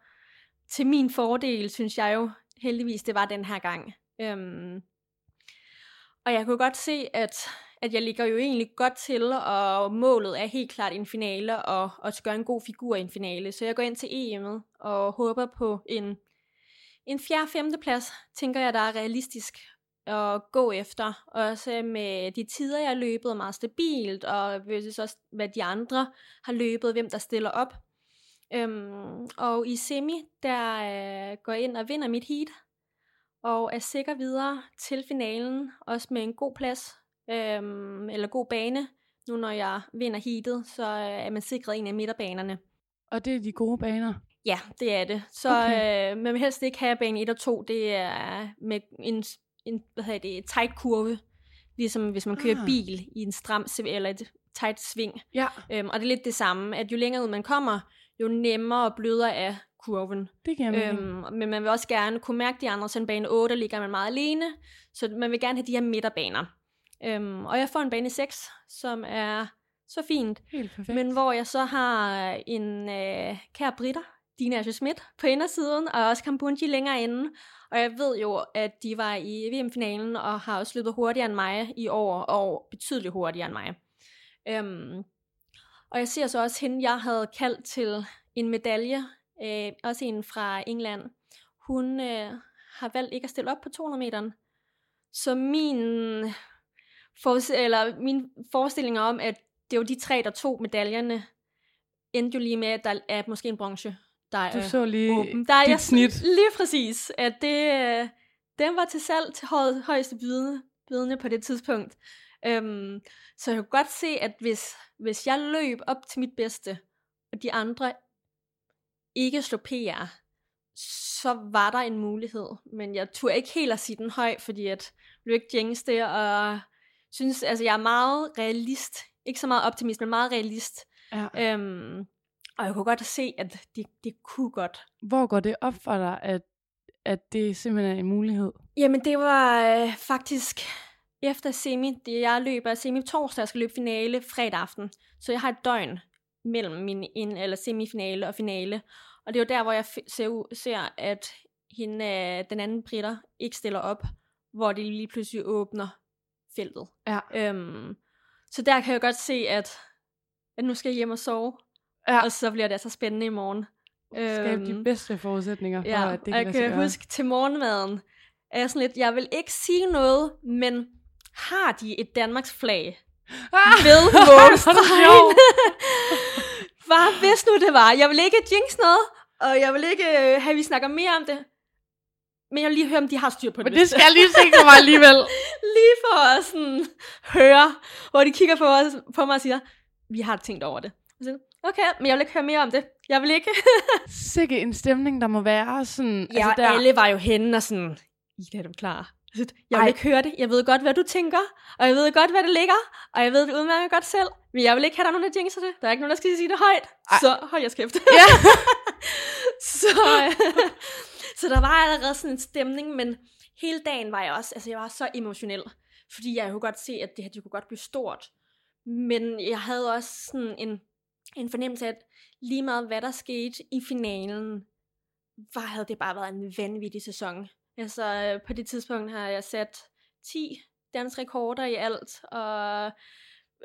til min fordel, synes jeg jo heldigvis, det var den her gang. Øhm, og jeg kunne godt se, at, at jeg ligger jo egentlig godt til, og målet er helt klart en finale, og, og at gøre en god figur i en finale. Så jeg går ind til EM'et og håber på en, en fjerde femte plads, tænker jeg, der er realistisk at gå efter. Også med de tider, jeg har løbet, er meget stabilt, og versus også, hvad de andre har løbet, hvem der stiller op. Øhm, og i semi, der øh, går jeg ind og vinder mit heat, og er sikker videre til finalen, også med en god plads, øhm, eller god bane. Nu når jeg vinder heatet, så øh, er man sikret en af midterbanerne. og det er de gode baner. Ja, det er det. Så Okay. okay. øh, man vil helst ikke have bane 1 og 2. Det er med en, en hvad hedder det, tight kurve. Ligesom hvis man kører Ah. bil i en stram eller et tight sving. Ja, Øhm, og det er lidt det samme, at jo længere ud man kommer, jo nemmere og blødere er kurven. det giver mening. Øhm, men man vil også gerne kunne mærke de andre, så en bane 8 ligger man meget alene. Så man vil gerne have de her midterbaner. Øhm, og jeg får en bane 6, som er så fint. Helt perfekt. Men hvor jeg så har en øh, kær britter, Dina Asher Schmidt, på indersiden, og også Kambunji længere inde. Og jeg ved jo, at de var i VM-finalen, og har også løbet hurtigere end mig i år, og betydeligt hurtigere end mig. Øhm, og jeg ser så også hende, jeg havde kaldt til en medalje, øh, også en fra England. Hun øh, har valgt ikke at stille op på 200 meter. Så min, for, eller min forestilling om, at det var de tre, der tog medaljerne, endte jo lige med, at der er måske en branche, der du er så lige åben. Der er dit jeg, snit. Lige præcis, at det, øh, den var til salg til høj, højeste bydende, bydende på det tidspunkt. Øhm, så jeg kunne godt se, at hvis, hvis jeg løb op til mit bedste, og de andre ikke slog PR, så var der en mulighed. Men jeg turde ikke helt at sige den høj, fordi at blev ikke jinx det, og synes, altså jeg er meget realist. Ikke så meget optimist, men meget realist. Ja. Øhm, og jeg kunne godt se, at det, det kunne godt. Hvor går det op for dig, at, at det simpelthen er en mulighed? Jamen det var øh, faktisk efter semi, det jeg løber semi torsdag, jeg skal løbe finale fredag aften. Så jeg har et døgn mellem min in, eller semifinale og finale. Og det er jo der, hvor jeg ser, ser at hende, øh, den anden britter ikke stiller op, hvor de lige pludselig åbner feltet. Ja. Øhm, så der kan jeg godt se, at, at nu skal jeg hjem og sove, Ja. og så bliver det altså spændende i morgen. Skabe de Øhm, bedste forudsætninger for, Ja, at det og kan jeg lade sig kan huske til morgenmaden, er jeg sådan lidt, jeg vil ikke sige noget, men har de et Danmarks flag Ah! ved målstregen? Bare hvis nu det var. Jeg vil ikke jinx noget, og jeg vil ikke øh, have, at vi snakker mere om det. Men jeg vil lige høre, om de har styr på det. Men det skal jeg lige sikre mig alligevel. lige for at sådan høre, hvor de kigger på, os, på mig og siger, vi har tænkt over det. Jeg siger, Okay, men jeg vil ikke høre mere om det. Jeg vil ikke. Sikke en stemning, der må være sådan... Ja, altså, der, alle var jo henne og sådan, Ida, er du klar? Jeg vil Ej. ikke høre det. Jeg ved godt, hvad du tænker, og jeg ved godt, hvad det ligger, og jeg ved det udmærket godt selv, men jeg vil ikke have, der er nogen, der jinxer det. Der er ikke nogen, der skal sige det højt. Ej. Så hold jeres kæft. Ja. så, øh, så der var allerede sådan en stemning, men hele dagen var jeg også, altså jeg var så emotionel, fordi jeg kunne godt se, at det her, det kunne godt blive stort. Men jeg havde også sådan en, en fornemmelse af, at lige meget hvad der skete i finalen, var, havde det bare været en vanvittig sæson. Altså øh, på det tidspunkt har jeg sat 10 dansk rekorder i alt, og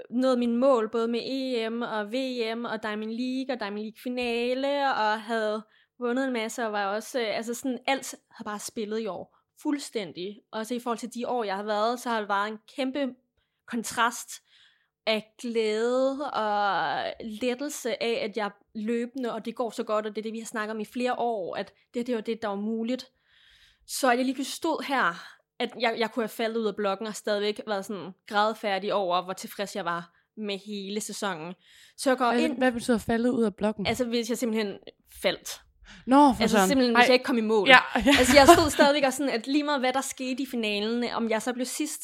nået min mål både med EM og VM og Diamond League og Diamond League finale, og havde vundet en masse, og var også, øh, altså sådan alt har bare spillet i år. Fuldstændig. Og så i forhold til de år, jeg har været, så har det været en kæmpe kontrast af glæde og lettelse af, at jeg løbende, og det går så godt, og det er det, vi har snakket om i flere år, at det, det var det, der var muligt. Så at jeg lige pludselig stod her, at jeg, jeg kunne have faldet ud af blokken og stadigvæk været sådan grædfærdig over, hvor tilfreds jeg var med hele sæsonen. Så jeg går Hvad, ind, hvad betyder faldet ud af blokken? altså hvis jeg simpelthen faldt. Nå, for Altså sådan. simpelthen, hvis jeg ikke kom i mål. Ja, ja. Altså jeg stod stadigvæk og sådan, at lige meget hvad der skete i finalen, om jeg så blev sidst,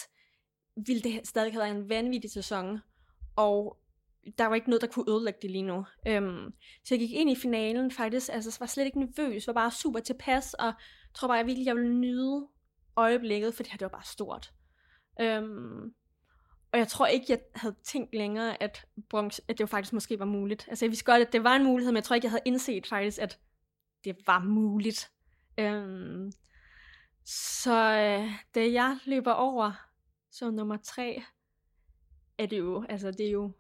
ville det stadig have været en vanvittig sæson. Og der var ikke noget, der kunne ødelægge det lige nu. Øhm, så jeg gik ind i finalen faktisk, altså var slet ikke nervøs, var bare super tilpas, og tror bare, jeg virkelig, jeg ville nyde øjeblikket, for det her, det var bare stort. Øhm, og jeg tror ikke, jeg havde tænkt længere, at, bronze, at det jo faktisk måske var muligt. Altså jeg vidste godt, at det var en mulighed, men jeg tror ikke, jeg havde indset faktisk, at det var muligt. Øhm, så øh, da jeg løber over som nummer tre, er det jo, altså det er jo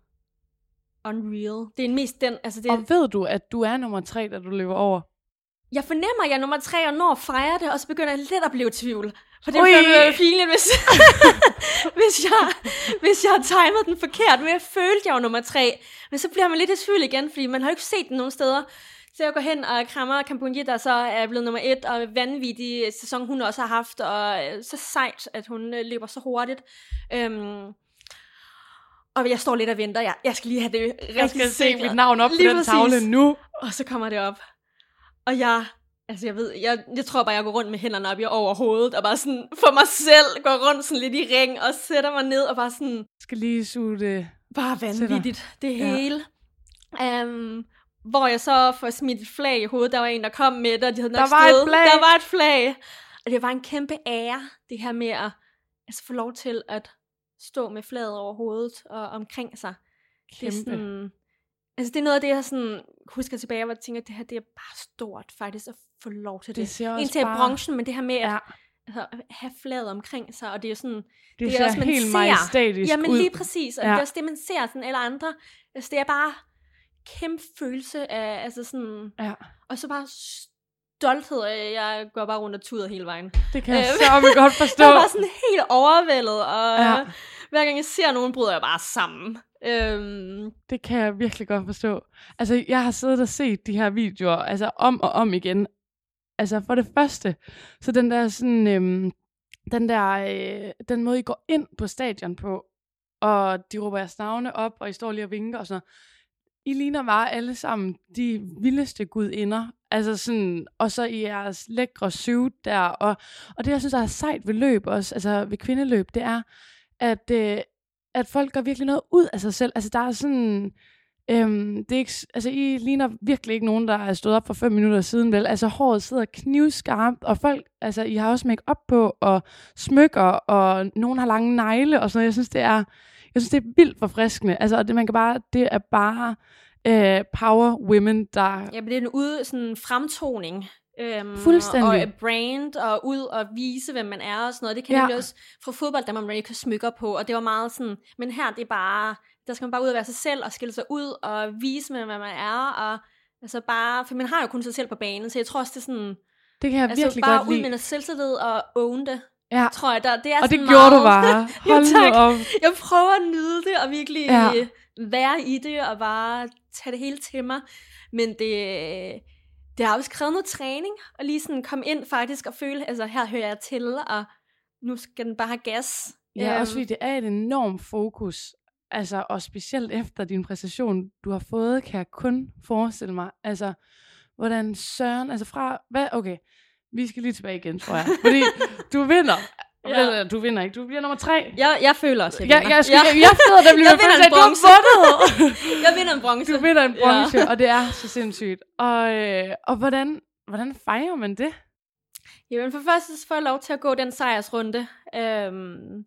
unreal. Det er mest den, altså det, Og ved du, at du er nummer tre, da du løber over? jeg fornemmer, at jeg er nummer tre, og når at fejre det, og så begynder jeg lidt at blive i tvivl. For det ville være pinligt, hvis, hvis, jeg, hvis jeg har timet den forkert, men jeg følte, jeg var nummer tre. Men så bliver man lidt i tvivl igen, fordi man har jo ikke set den nogen steder. Så jeg går hen og krammer Kampunji, der så er blevet nummer et, og vanvittig sæson, hun også har haft, og øh, så sejt, at hun øh, løber så hurtigt. Øhm, og jeg står lidt og venter. Jeg, jeg skal lige have det rigtig Jeg skal se sikret. mit navn op Lige på den præcis. tavle nu. Og så kommer det op. Og jeg, altså jeg ved, jeg, jeg tror bare, jeg går rundt med hænderne op i over hovedet, og bare sådan for mig selv går rundt sådan lidt i ring, og sætter mig ned, og bare sådan, Jeg skal lige suge det. bare vanvittigt, det Ja. hele. Um, hvor jeg så får smidt et flag i hovedet, der var en, der kom med det, og de havde nok Der var et stået- flag. Der var et flag. Og det var en kæmpe ære, det her med at altså, få lov til at stå med flaget over hovedet og omkring sig. Det er Kæmpe. sådan, altså det er noget af det, jeg sådan, husker tilbage, hvor jeg tænker, at det her det er bare stort faktisk at få lov til det. Det Indtil bare... branchen, men det her med at Ja, altså, at have flaget omkring sig, og det er jo sådan, det, det er også, man helt ser. Jamen ud. lige præcis, og Ja. ja. det er også det, man ser sådan alle andre. Altså det er bare kæmpe følelse af, altså sådan, Ja, og så bare stolthed af, jeg går bare rundt og tuder hele vejen. det kan jeg Øh, så godt forstå. Jeg var sådan helt overvældet, og Ja hver gang jeg ser nogen, bryder jeg bare sammen. Øhm, Det kan jeg virkelig godt forstå. Altså, jeg har siddet og set de her videoer, altså om og om igen. Altså, for det første, så den der sådan, øhm, den der, øh, den måde, I går ind på stadion på, og de råber jeres navne op, og I står lige og vinker og sådan noget. I ligner bare alle sammen de vildeste gudinder. Altså sådan, og så i jeres lækre suit der. Og, og det, jeg synes, der er sejt ved løb også, altså ved kvindeløb, det er, at, øh, at folk gør virkelig noget ud af sig selv. Altså der er sådan, øhm, det er ikke, altså I ligner virkelig ikke nogen, der er stået op for fem minutter siden, vel? Altså håret sidder knivskarpt, og folk, altså I har også make op på, og smykker, og nogen har lange negle, og sådan noget. Jeg synes, det er, jeg synes, det er vildt forfriskende. Altså, og det, man kan bare, det er bare øh, power women, der... Ja, men det er en ude, sådan fremtoning. Øhm, Fuldstændig. Og et brand, og ud og vise, hvem man er og sådan noget. Det kan Ja. også fra fodbold, der man rigtig kan smykker på, og det var meget sådan, men her, det er bare, der skal man bare ud og være sig selv, og skille sig ud, og vise, hvem man er, og altså bare, for man har jo kun sig selv på banen, så jeg tror også, det er sådan, Det kan jeg altså virkelig bare godt ud lide. med selvtillid og own det, Ja. tror jeg, der, det er Og det sådan gjorde meget, du bare. Jo, Hold tak. nu op. jeg prøver at nyde det, og virkelig ja. være i det, og bare tage det hele til mig. Men det, det har også krævet noget træning, og lige sådan komme ind faktisk og føle, altså her hører jeg til, og nu skal den bare have gas. Ja, Øhm, også fordi det er et enormt fokus. Altså, og specielt efter din præstation, du har fået, kan jeg kun forestille mig. Altså, hvordan søren, altså fra, hvad, okay, vi skal lige tilbage igen, tror jeg. Fordi du vinder. Ja. Eller, du vinder ikke, du bliver nummer tre. Jeg, jeg føler også, jeg vinder. jeg, jeg, jeg, jeg føler, der bliver Jeg vinder en du bronze. vundet. jeg vinder en bronze. Du vinder en bronze, ja. og det er så sindssygt. Og, øh, og hvordan, hvordan fejrer man det? Jamen for først så får jeg lov til at gå den sejrsrunde. Øhm,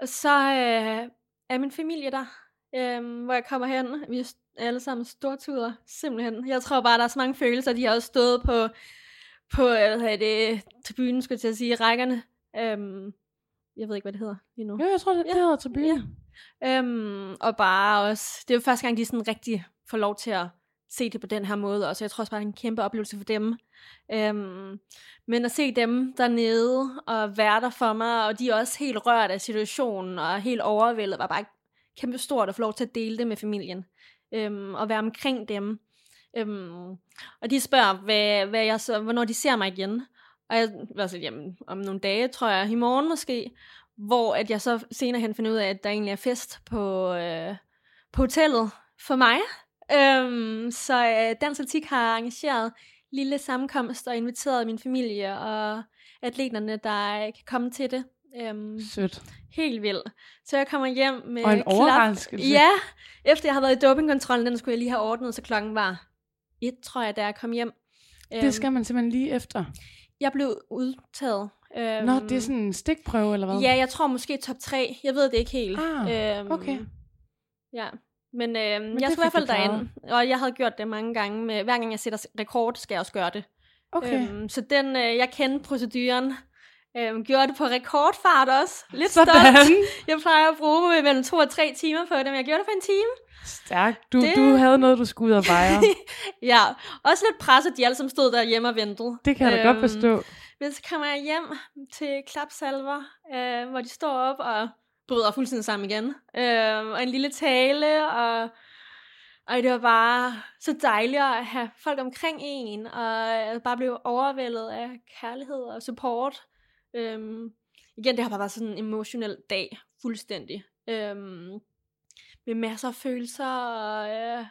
og så øh, er min familie der, øhm, hvor jeg kommer hen. Vi er alle sammen stortuder, simpelthen. Jeg tror bare, der er så mange følelser. De har også stået på, på hvad hedder det, tribunen, skulle jeg til at sige, rækkerne. Øhm, jeg ved ikke, hvad det hedder lige nu. Jo, jeg tror, det, det Ja. hedder tribune. Ja. Øhm, og bare også, det er jo første gang, de sådan rigtig får lov til at se det på den her måde, og så jeg tror også bare, det er en kæmpe oplevelse for dem. Øhm, men at se dem dernede og være der for mig, og de er også helt rørt af situationen, og helt overvældet, var bare kæmpe stort at få lov til at dele det med familien, øhm, og være omkring dem. Øhm, og de spørger, hvad, hvad jeg så, hvornår de ser mig igen. Og jeg var så, jamen, om nogle dage, tror jeg, i morgen måske, hvor at jeg så senere hen finder ud af, at der egentlig er fest på, øh, på hotellet for mig. Øhm, så øh, Dansk Atletik har arrangeret lille sammenkomst og inviteret min familie og atleterne, der øh, kan komme til det. Øhm, Sødt. helt vildt. Så jeg kommer hjem med Og en klap. overraskelse. Ja, efter jeg har været i dopingkontrollen, den skulle jeg lige have ordnet, så klokken var et, tror jeg, da jeg kom hjem. Øhm, Det skal man simpelthen lige efter. Jeg blev udtaget. Øhm, Nå, det er sådan en stikprøve, eller hvad? Ja, jeg tror måske top 3. Jeg ved det ikke helt. Ah, øhm, okay. Ja, men, øhm, men jeg skulle i hvert fald derind. Og jeg havde gjort det mange gange. Med, hver gang jeg sætter rekord, skal jeg også gøre det. Okay. Øhm, så den, øh, jeg kendte proceduren. Øhm, gjorde det på rekordfart også. Lidt Sådan. stolt. Jeg plejer at bruge mellem to og tre timer på det, men jeg gjorde det på en time. Stærk. Du, Det- du havde noget, du skulle ud og fejre. ja, også lidt presset, de alle som stod derhjemme og ventede. Det kan jeg da godt Øhm, forstå. Men så kommer jeg hjem til klapsalver, øh, hvor de står op og bryder fuldstændig sammen igen. Øh, og en lille tale, og, og det var bare så dejligt at have folk omkring en, og jeg bare blive overvældet af kærlighed og support. Øhm, igen, det har bare været sådan en emotionel dag, fuldstændig. Øhm, med masser af følelser, og øh,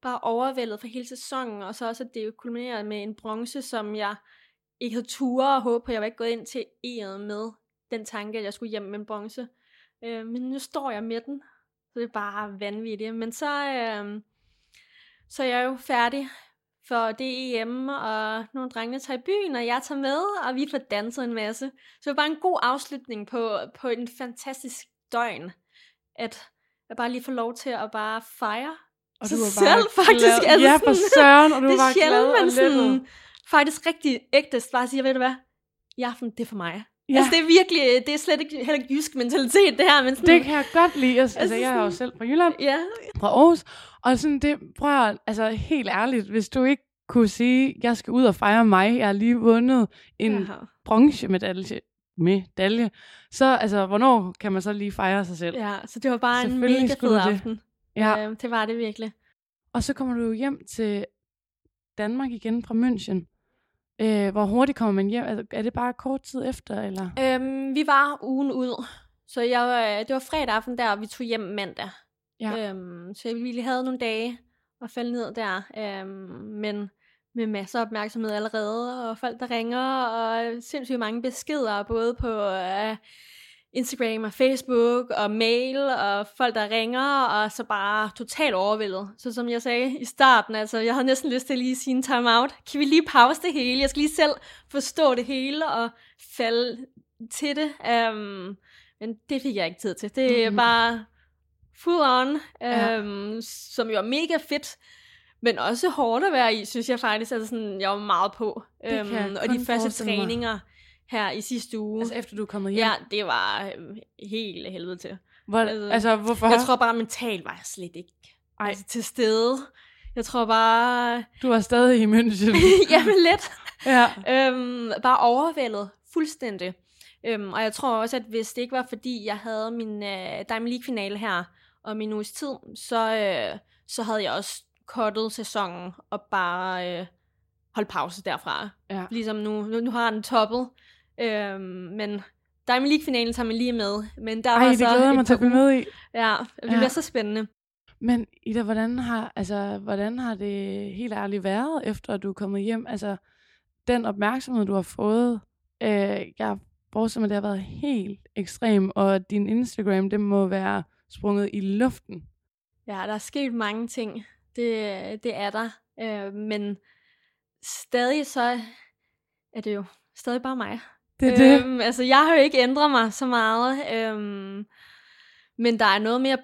bare overvældet for hele sæsonen, og så også, at det jo kulminerede med en bronze, som jeg ikke havde ture og håbe på, at jeg var ikke gået ind til E'et med den tanke, at jeg skulle hjem med en bronze. Øh, men nu står jeg med den, så det er bare vanvittigt. Men så, øh, så jeg er jeg jo færdig for det EM, og nogle drenge tager i byen, og jeg tager med, og vi får danset en masse. Så det var bare en god afslutning på, på en fantastisk døgn, at jeg bare lige får lov til at bare fejre Og sig du var bare selv, faktisk. glad. Altså ja, for søren, og du det var er sjældent, glad og sådan, faktisk rigtig ægte bare siger, ved du hvad, i aften, det er for mig. Ja. Altså, det er virkelig, det er slet ikke, heller ikke jysk mentalitet, det her, men sådan, det kan jeg godt lide. Altså, altså, jeg er jo selv fra Jylland, ja, fra Aarhus, og sådan det, prøv at, altså helt ærligt, hvis du ikke kunne sige, jeg skal ud og fejre mig, jeg har lige vundet en Jaha. bronzemedalje, medalje, så altså, hvornår kan man så lige fejre sig selv? ja, så det var bare en mega fed du det. aften. Ja. Øh, det var det virkelig. Og så kommer du jo hjem til Danmark igen fra München. Øh, hvor hurtigt kommer man hjem? Altså, er det bare kort tid efter, eller? Øhm, vi var ugen ud, Så jeg, øh, det var fredag aften der, og vi tog hjem mandag. Ja. Øhm, så jeg ville have nogle dage at falde ned der. Øhm, men med masser af opmærksomhed allerede, og folk, der ringer, og sindssygt mange beskeder, både på øh, Instagram og Facebook og mail, og folk, der ringer, og så bare totalt overvældet. Så som jeg sagde i starten, altså, jeg havde næsten lyst til at lige sige en time out. Kan vi lige pause det hele? Jeg skal lige selv forstå det hele, og falde til det. Um, men det fik jeg ikke tid til. Det er Mhm. bare full on, Ja. um, som jo er mega fedt. Men også hårdt at være i, synes jeg faktisk. Altså sådan, jeg var meget på. Øhm, og kun de første forestille mig. Her i sidste uge. Altså efter du er kommet hjem. Ja, det var øh, helt helvede til. Hvor, altså, altså, hvorfor? Jeg tror bare mentalt var jeg slet ikke Ej. altså, til stede. Jeg tror bare, Du er stadig i München. jamen lidt, ja. øhm, bare overvældet fuldstændig. Øhm, og jeg tror også, at hvis det ikke var fordi, jeg havde min øh, Diamond League-finale her om en uges tid, så, øh, så havde jeg også kottet sæsonen og bare øh, holdt pause derfra. Ja. Ligesom nu, nu, nu har den toppet. Øhm, men Diamond League-finalen tager man lige med. Men der Ej, var det så glæder mig til at uger- med i. Ja, det Ja. bliver så spændende. Men Ida, hvordan har, altså, hvordan har det helt ærligt været, efter at du er kommet hjem? Altså, den opmærksomhed, du har fået, øh, jeg forestiller mig, det har været helt ekstrem, og din Instagram, det må være sprunget i luften. Ja, der er sket mange ting. Det, det er der. Øh, men stadig så er det jo stadig bare mig. Det er det. Øhm, altså, jeg har jo ikke ændret mig så meget. Øhm, men der er noget mere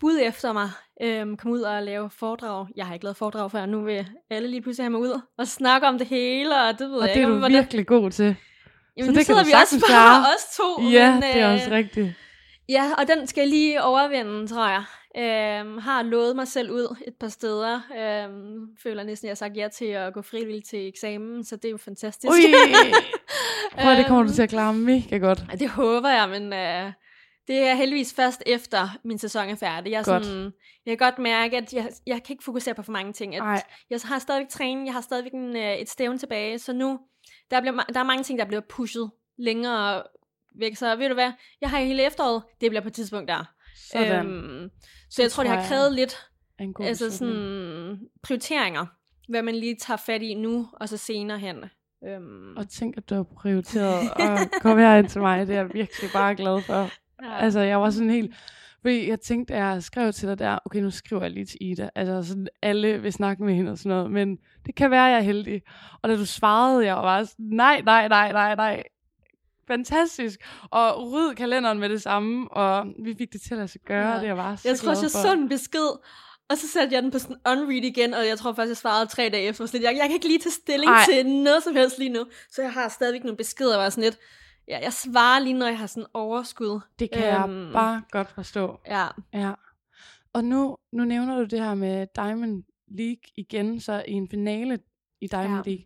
bud efter mig. Øhm, kom ud og lave foredrag. Jeg har ikke lavet foredrag før. Nu vil alle lige pludselig have mig ud og snakke om det hele. Og det ved Og jeg det er ikke, du hvordan- virkelig god til. Jamen, så nu det sidder vi også bare os to. Ja, men, det er øh, også rigtigt. Ja, og den skal jeg lige overvinde, tror jeg. Øhm, har lovet mig selv ud et par steder. Øhm, føler næsten, at jeg har sagt ja til at gå frivilligt til eksamen, så det er jo fantastisk. Ui, prøv, det kommer du Øhm, til at klare mega godt. Ja, det håber jeg, men øh, det er heldigvis først efter min sæson er færdig. Jeg, er Godt. sådan, jeg kan godt mærke, at jeg, jeg kan ikke fokusere på for mange ting. At Ej. jeg har stadigvæk træning, jeg har stadigvæk en, øh, et stævn tilbage, så nu der, bliver, der er mange ting, der bliver pushet længere væk. Så ved du hvad, jeg har hele efteråret, det bliver på et tidspunkt der. Sådan. Øhm, så jeg tror, det har krævet lidt en god altså beslutning. sådan prioriteringer, hvad man lige tager fat i nu, og så senere hen. Øhm, Og tænk, at du har prioriteret at komme herind til mig. Det er jeg virkelig bare glad for. ja. Altså, jeg var sådan helt... Fordi jeg tænkte, at jeg skrev til dig der, okay, nu skriver jeg lige til Ida. Altså, sådan alle vil snakke med hende og sådan noget, men det kan være, at jeg er heldig. Og da du svarede, jeg var sådan, nej, nej, nej, nej, nej. Fantastisk. Og ryd kalenderen med det samme, og vi fik det til at gøre, Ja. det er jeg bare så Jeg tror også, jeg så en besked, og så satte jeg den på sådan unread igen, og jeg tror faktisk, jeg svarede tre dage efter. Sådan lidt, jeg, jeg kan ikke lige tage stilling Ej. Til noget som helst lige nu. Så jeg har stadigvæk nogle beskeder, hvor jeg sådan lidt, ja, jeg svarer lige, når jeg har sådan overskud. Det kan Øhm. jeg bare godt forstå. Ja, Ja. Og nu, nu nævner du det her med Diamond League igen, så i en finale i Diamond Ja. League.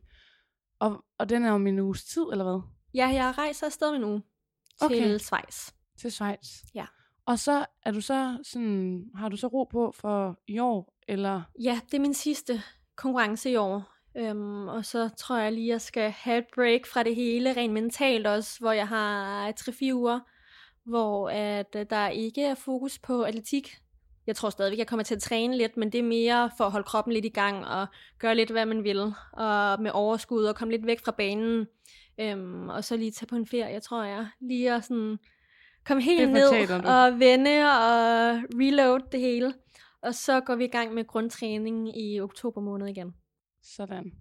Og, og den er om en uges tid, eller hvad? Ja jeg rejser afsted med nu Okay. til Schweiz. Til Schweiz. Ja. Og så er du så sådan, har du så ro på for i år, eller? Ja, det er min sidste konkurrence i år. Øhm, og så tror jeg lige, jeg skal have et break fra det hele, rent mentalt også, hvor jeg har 3-4 uger, hvor at, øh, der ikke er fokus på atletik. Jeg tror stadigvæk, jeg kommer til at træne lidt, men det er mere for at holde kroppen lidt i gang og gøre lidt, hvad man vil, og med overskud og komme lidt væk fra banen. Øhm, og så lige tage på en ferie, tror jeg. Lige at sådan komme helt ned du. og vende og reload det hele. Og så går vi i gang med grundtræning i oktober måned igen. Sådan.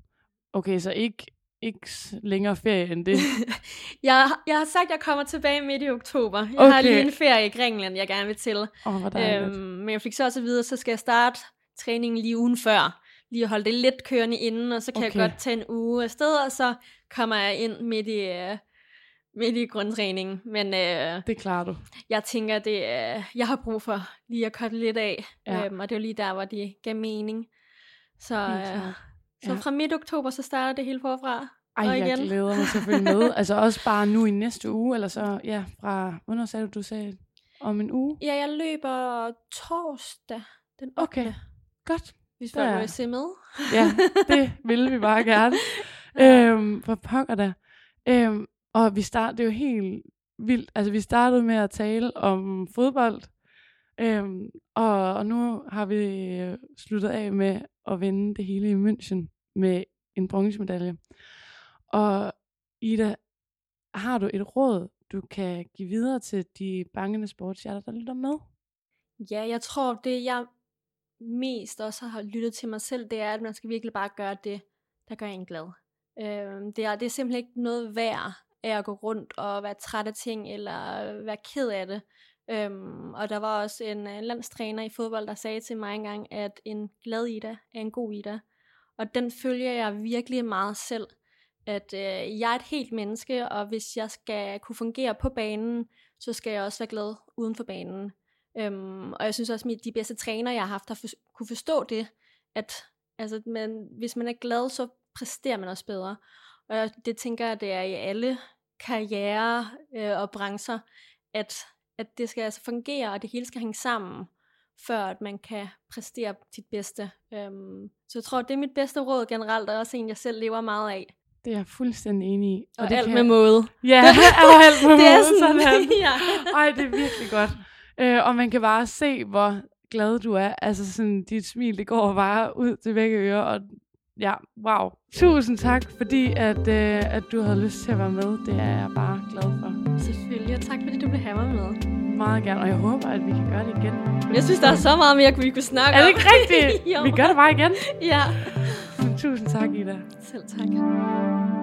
Okay, så ikke, ikke længere ferie end det. jeg, jeg har sagt, at jeg kommer tilbage midt i oktober. Jeg okay. har lige en ferie i Grækenland, jeg gerne vil til. Oh. Øhm, men jeg fik så også at vide, at så skal jeg starte træningen lige ugen før. Lige at holde det lidt kørende inden, og så kan okay. jeg godt tage en uge afsted, og så kommer jeg ind midt i, øh, midt i grundtræningen. Men øh, det klarer du. jeg tænker, det øh, jeg har brug for lige at cutte lidt af. Ja. Øhm, og det var lige der, hvor det gav mening. Så, øh, så Ja. fra midt oktober, så starter det hele forfra. Ej, og jeg igen. glæder mig følge med. altså også bare nu i næste uge, eller så, ja, fra, hvornår sagde du, du sagde om en uge? Ja, jeg løber torsdag den 8. Okay. Godt. Hvis folk vil se med. Ja, det ville vi bare gerne. Øhm, for pokker da. Øhm, og vi starter, det er jo helt vildt. Altså, vi startede med at tale om fodbold, øhm, og, og nu har vi øh, sluttet af med at vinde det hele i München med en bronzemedalje. Og Ida, har du et råd, du kan give videre til de bangende sportshjerter, der lytter med? Ja, jeg tror, det jeg mest også har lyttet til mig selv, det er, at man skal virkelig bare gøre det, der gør en glad. Øh, det, er, det er simpelthen ikke noget værd af at gå rundt og være træt af ting, eller være ked af det. Øhm, og der var også en, en landstræner i fodbold, der sagde til mig engang, at en glad Ida er en god Ida. Og den følger jeg virkelig meget selv. At øh, jeg er et helt menneske, og hvis jeg skal kunne fungere på banen, så skal jeg også være glad uden for banen. Øhm, og jeg synes også, at de bedste træner, jeg har haft, har for, kunne forstå det, at altså, man, hvis man er glad, så præsterer man også bedre. Og det tænker jeg, det er i alle karriere øh, og brancher, at, at det skal altså fungere, og det hele skal hænge sammen, før at man kan præstere sit bedste. Øhm, så jeg tror, det er mit bedste råd generelt, og også en, jeg selv lever meget af. Det er jeg fuldstændig enig i. Og, og det alt kan... med måde. Ja, og alt med det måde. er sådan, sådan. ja. Ej, det er virkelig godt. Øh, og man kan bare se, hvor glad du er. Altså sådan, dit smil, det går bare ud til begge ører, og ja, wow. Tusind tak, fordi at, øh, at du havde lyst til at være med. Det er jeg bare glad for. Selvfølgelig, og tak fordi du blev mig med. Meget gerne, og jeg håber, at vi kan gøre det igen. Jeg synes, der er så meget mere, vi kunne snakke Er det om. ikke rigtigt? Vi gør det bare igen. Ja. Tusind tak, Ida. Selv tak.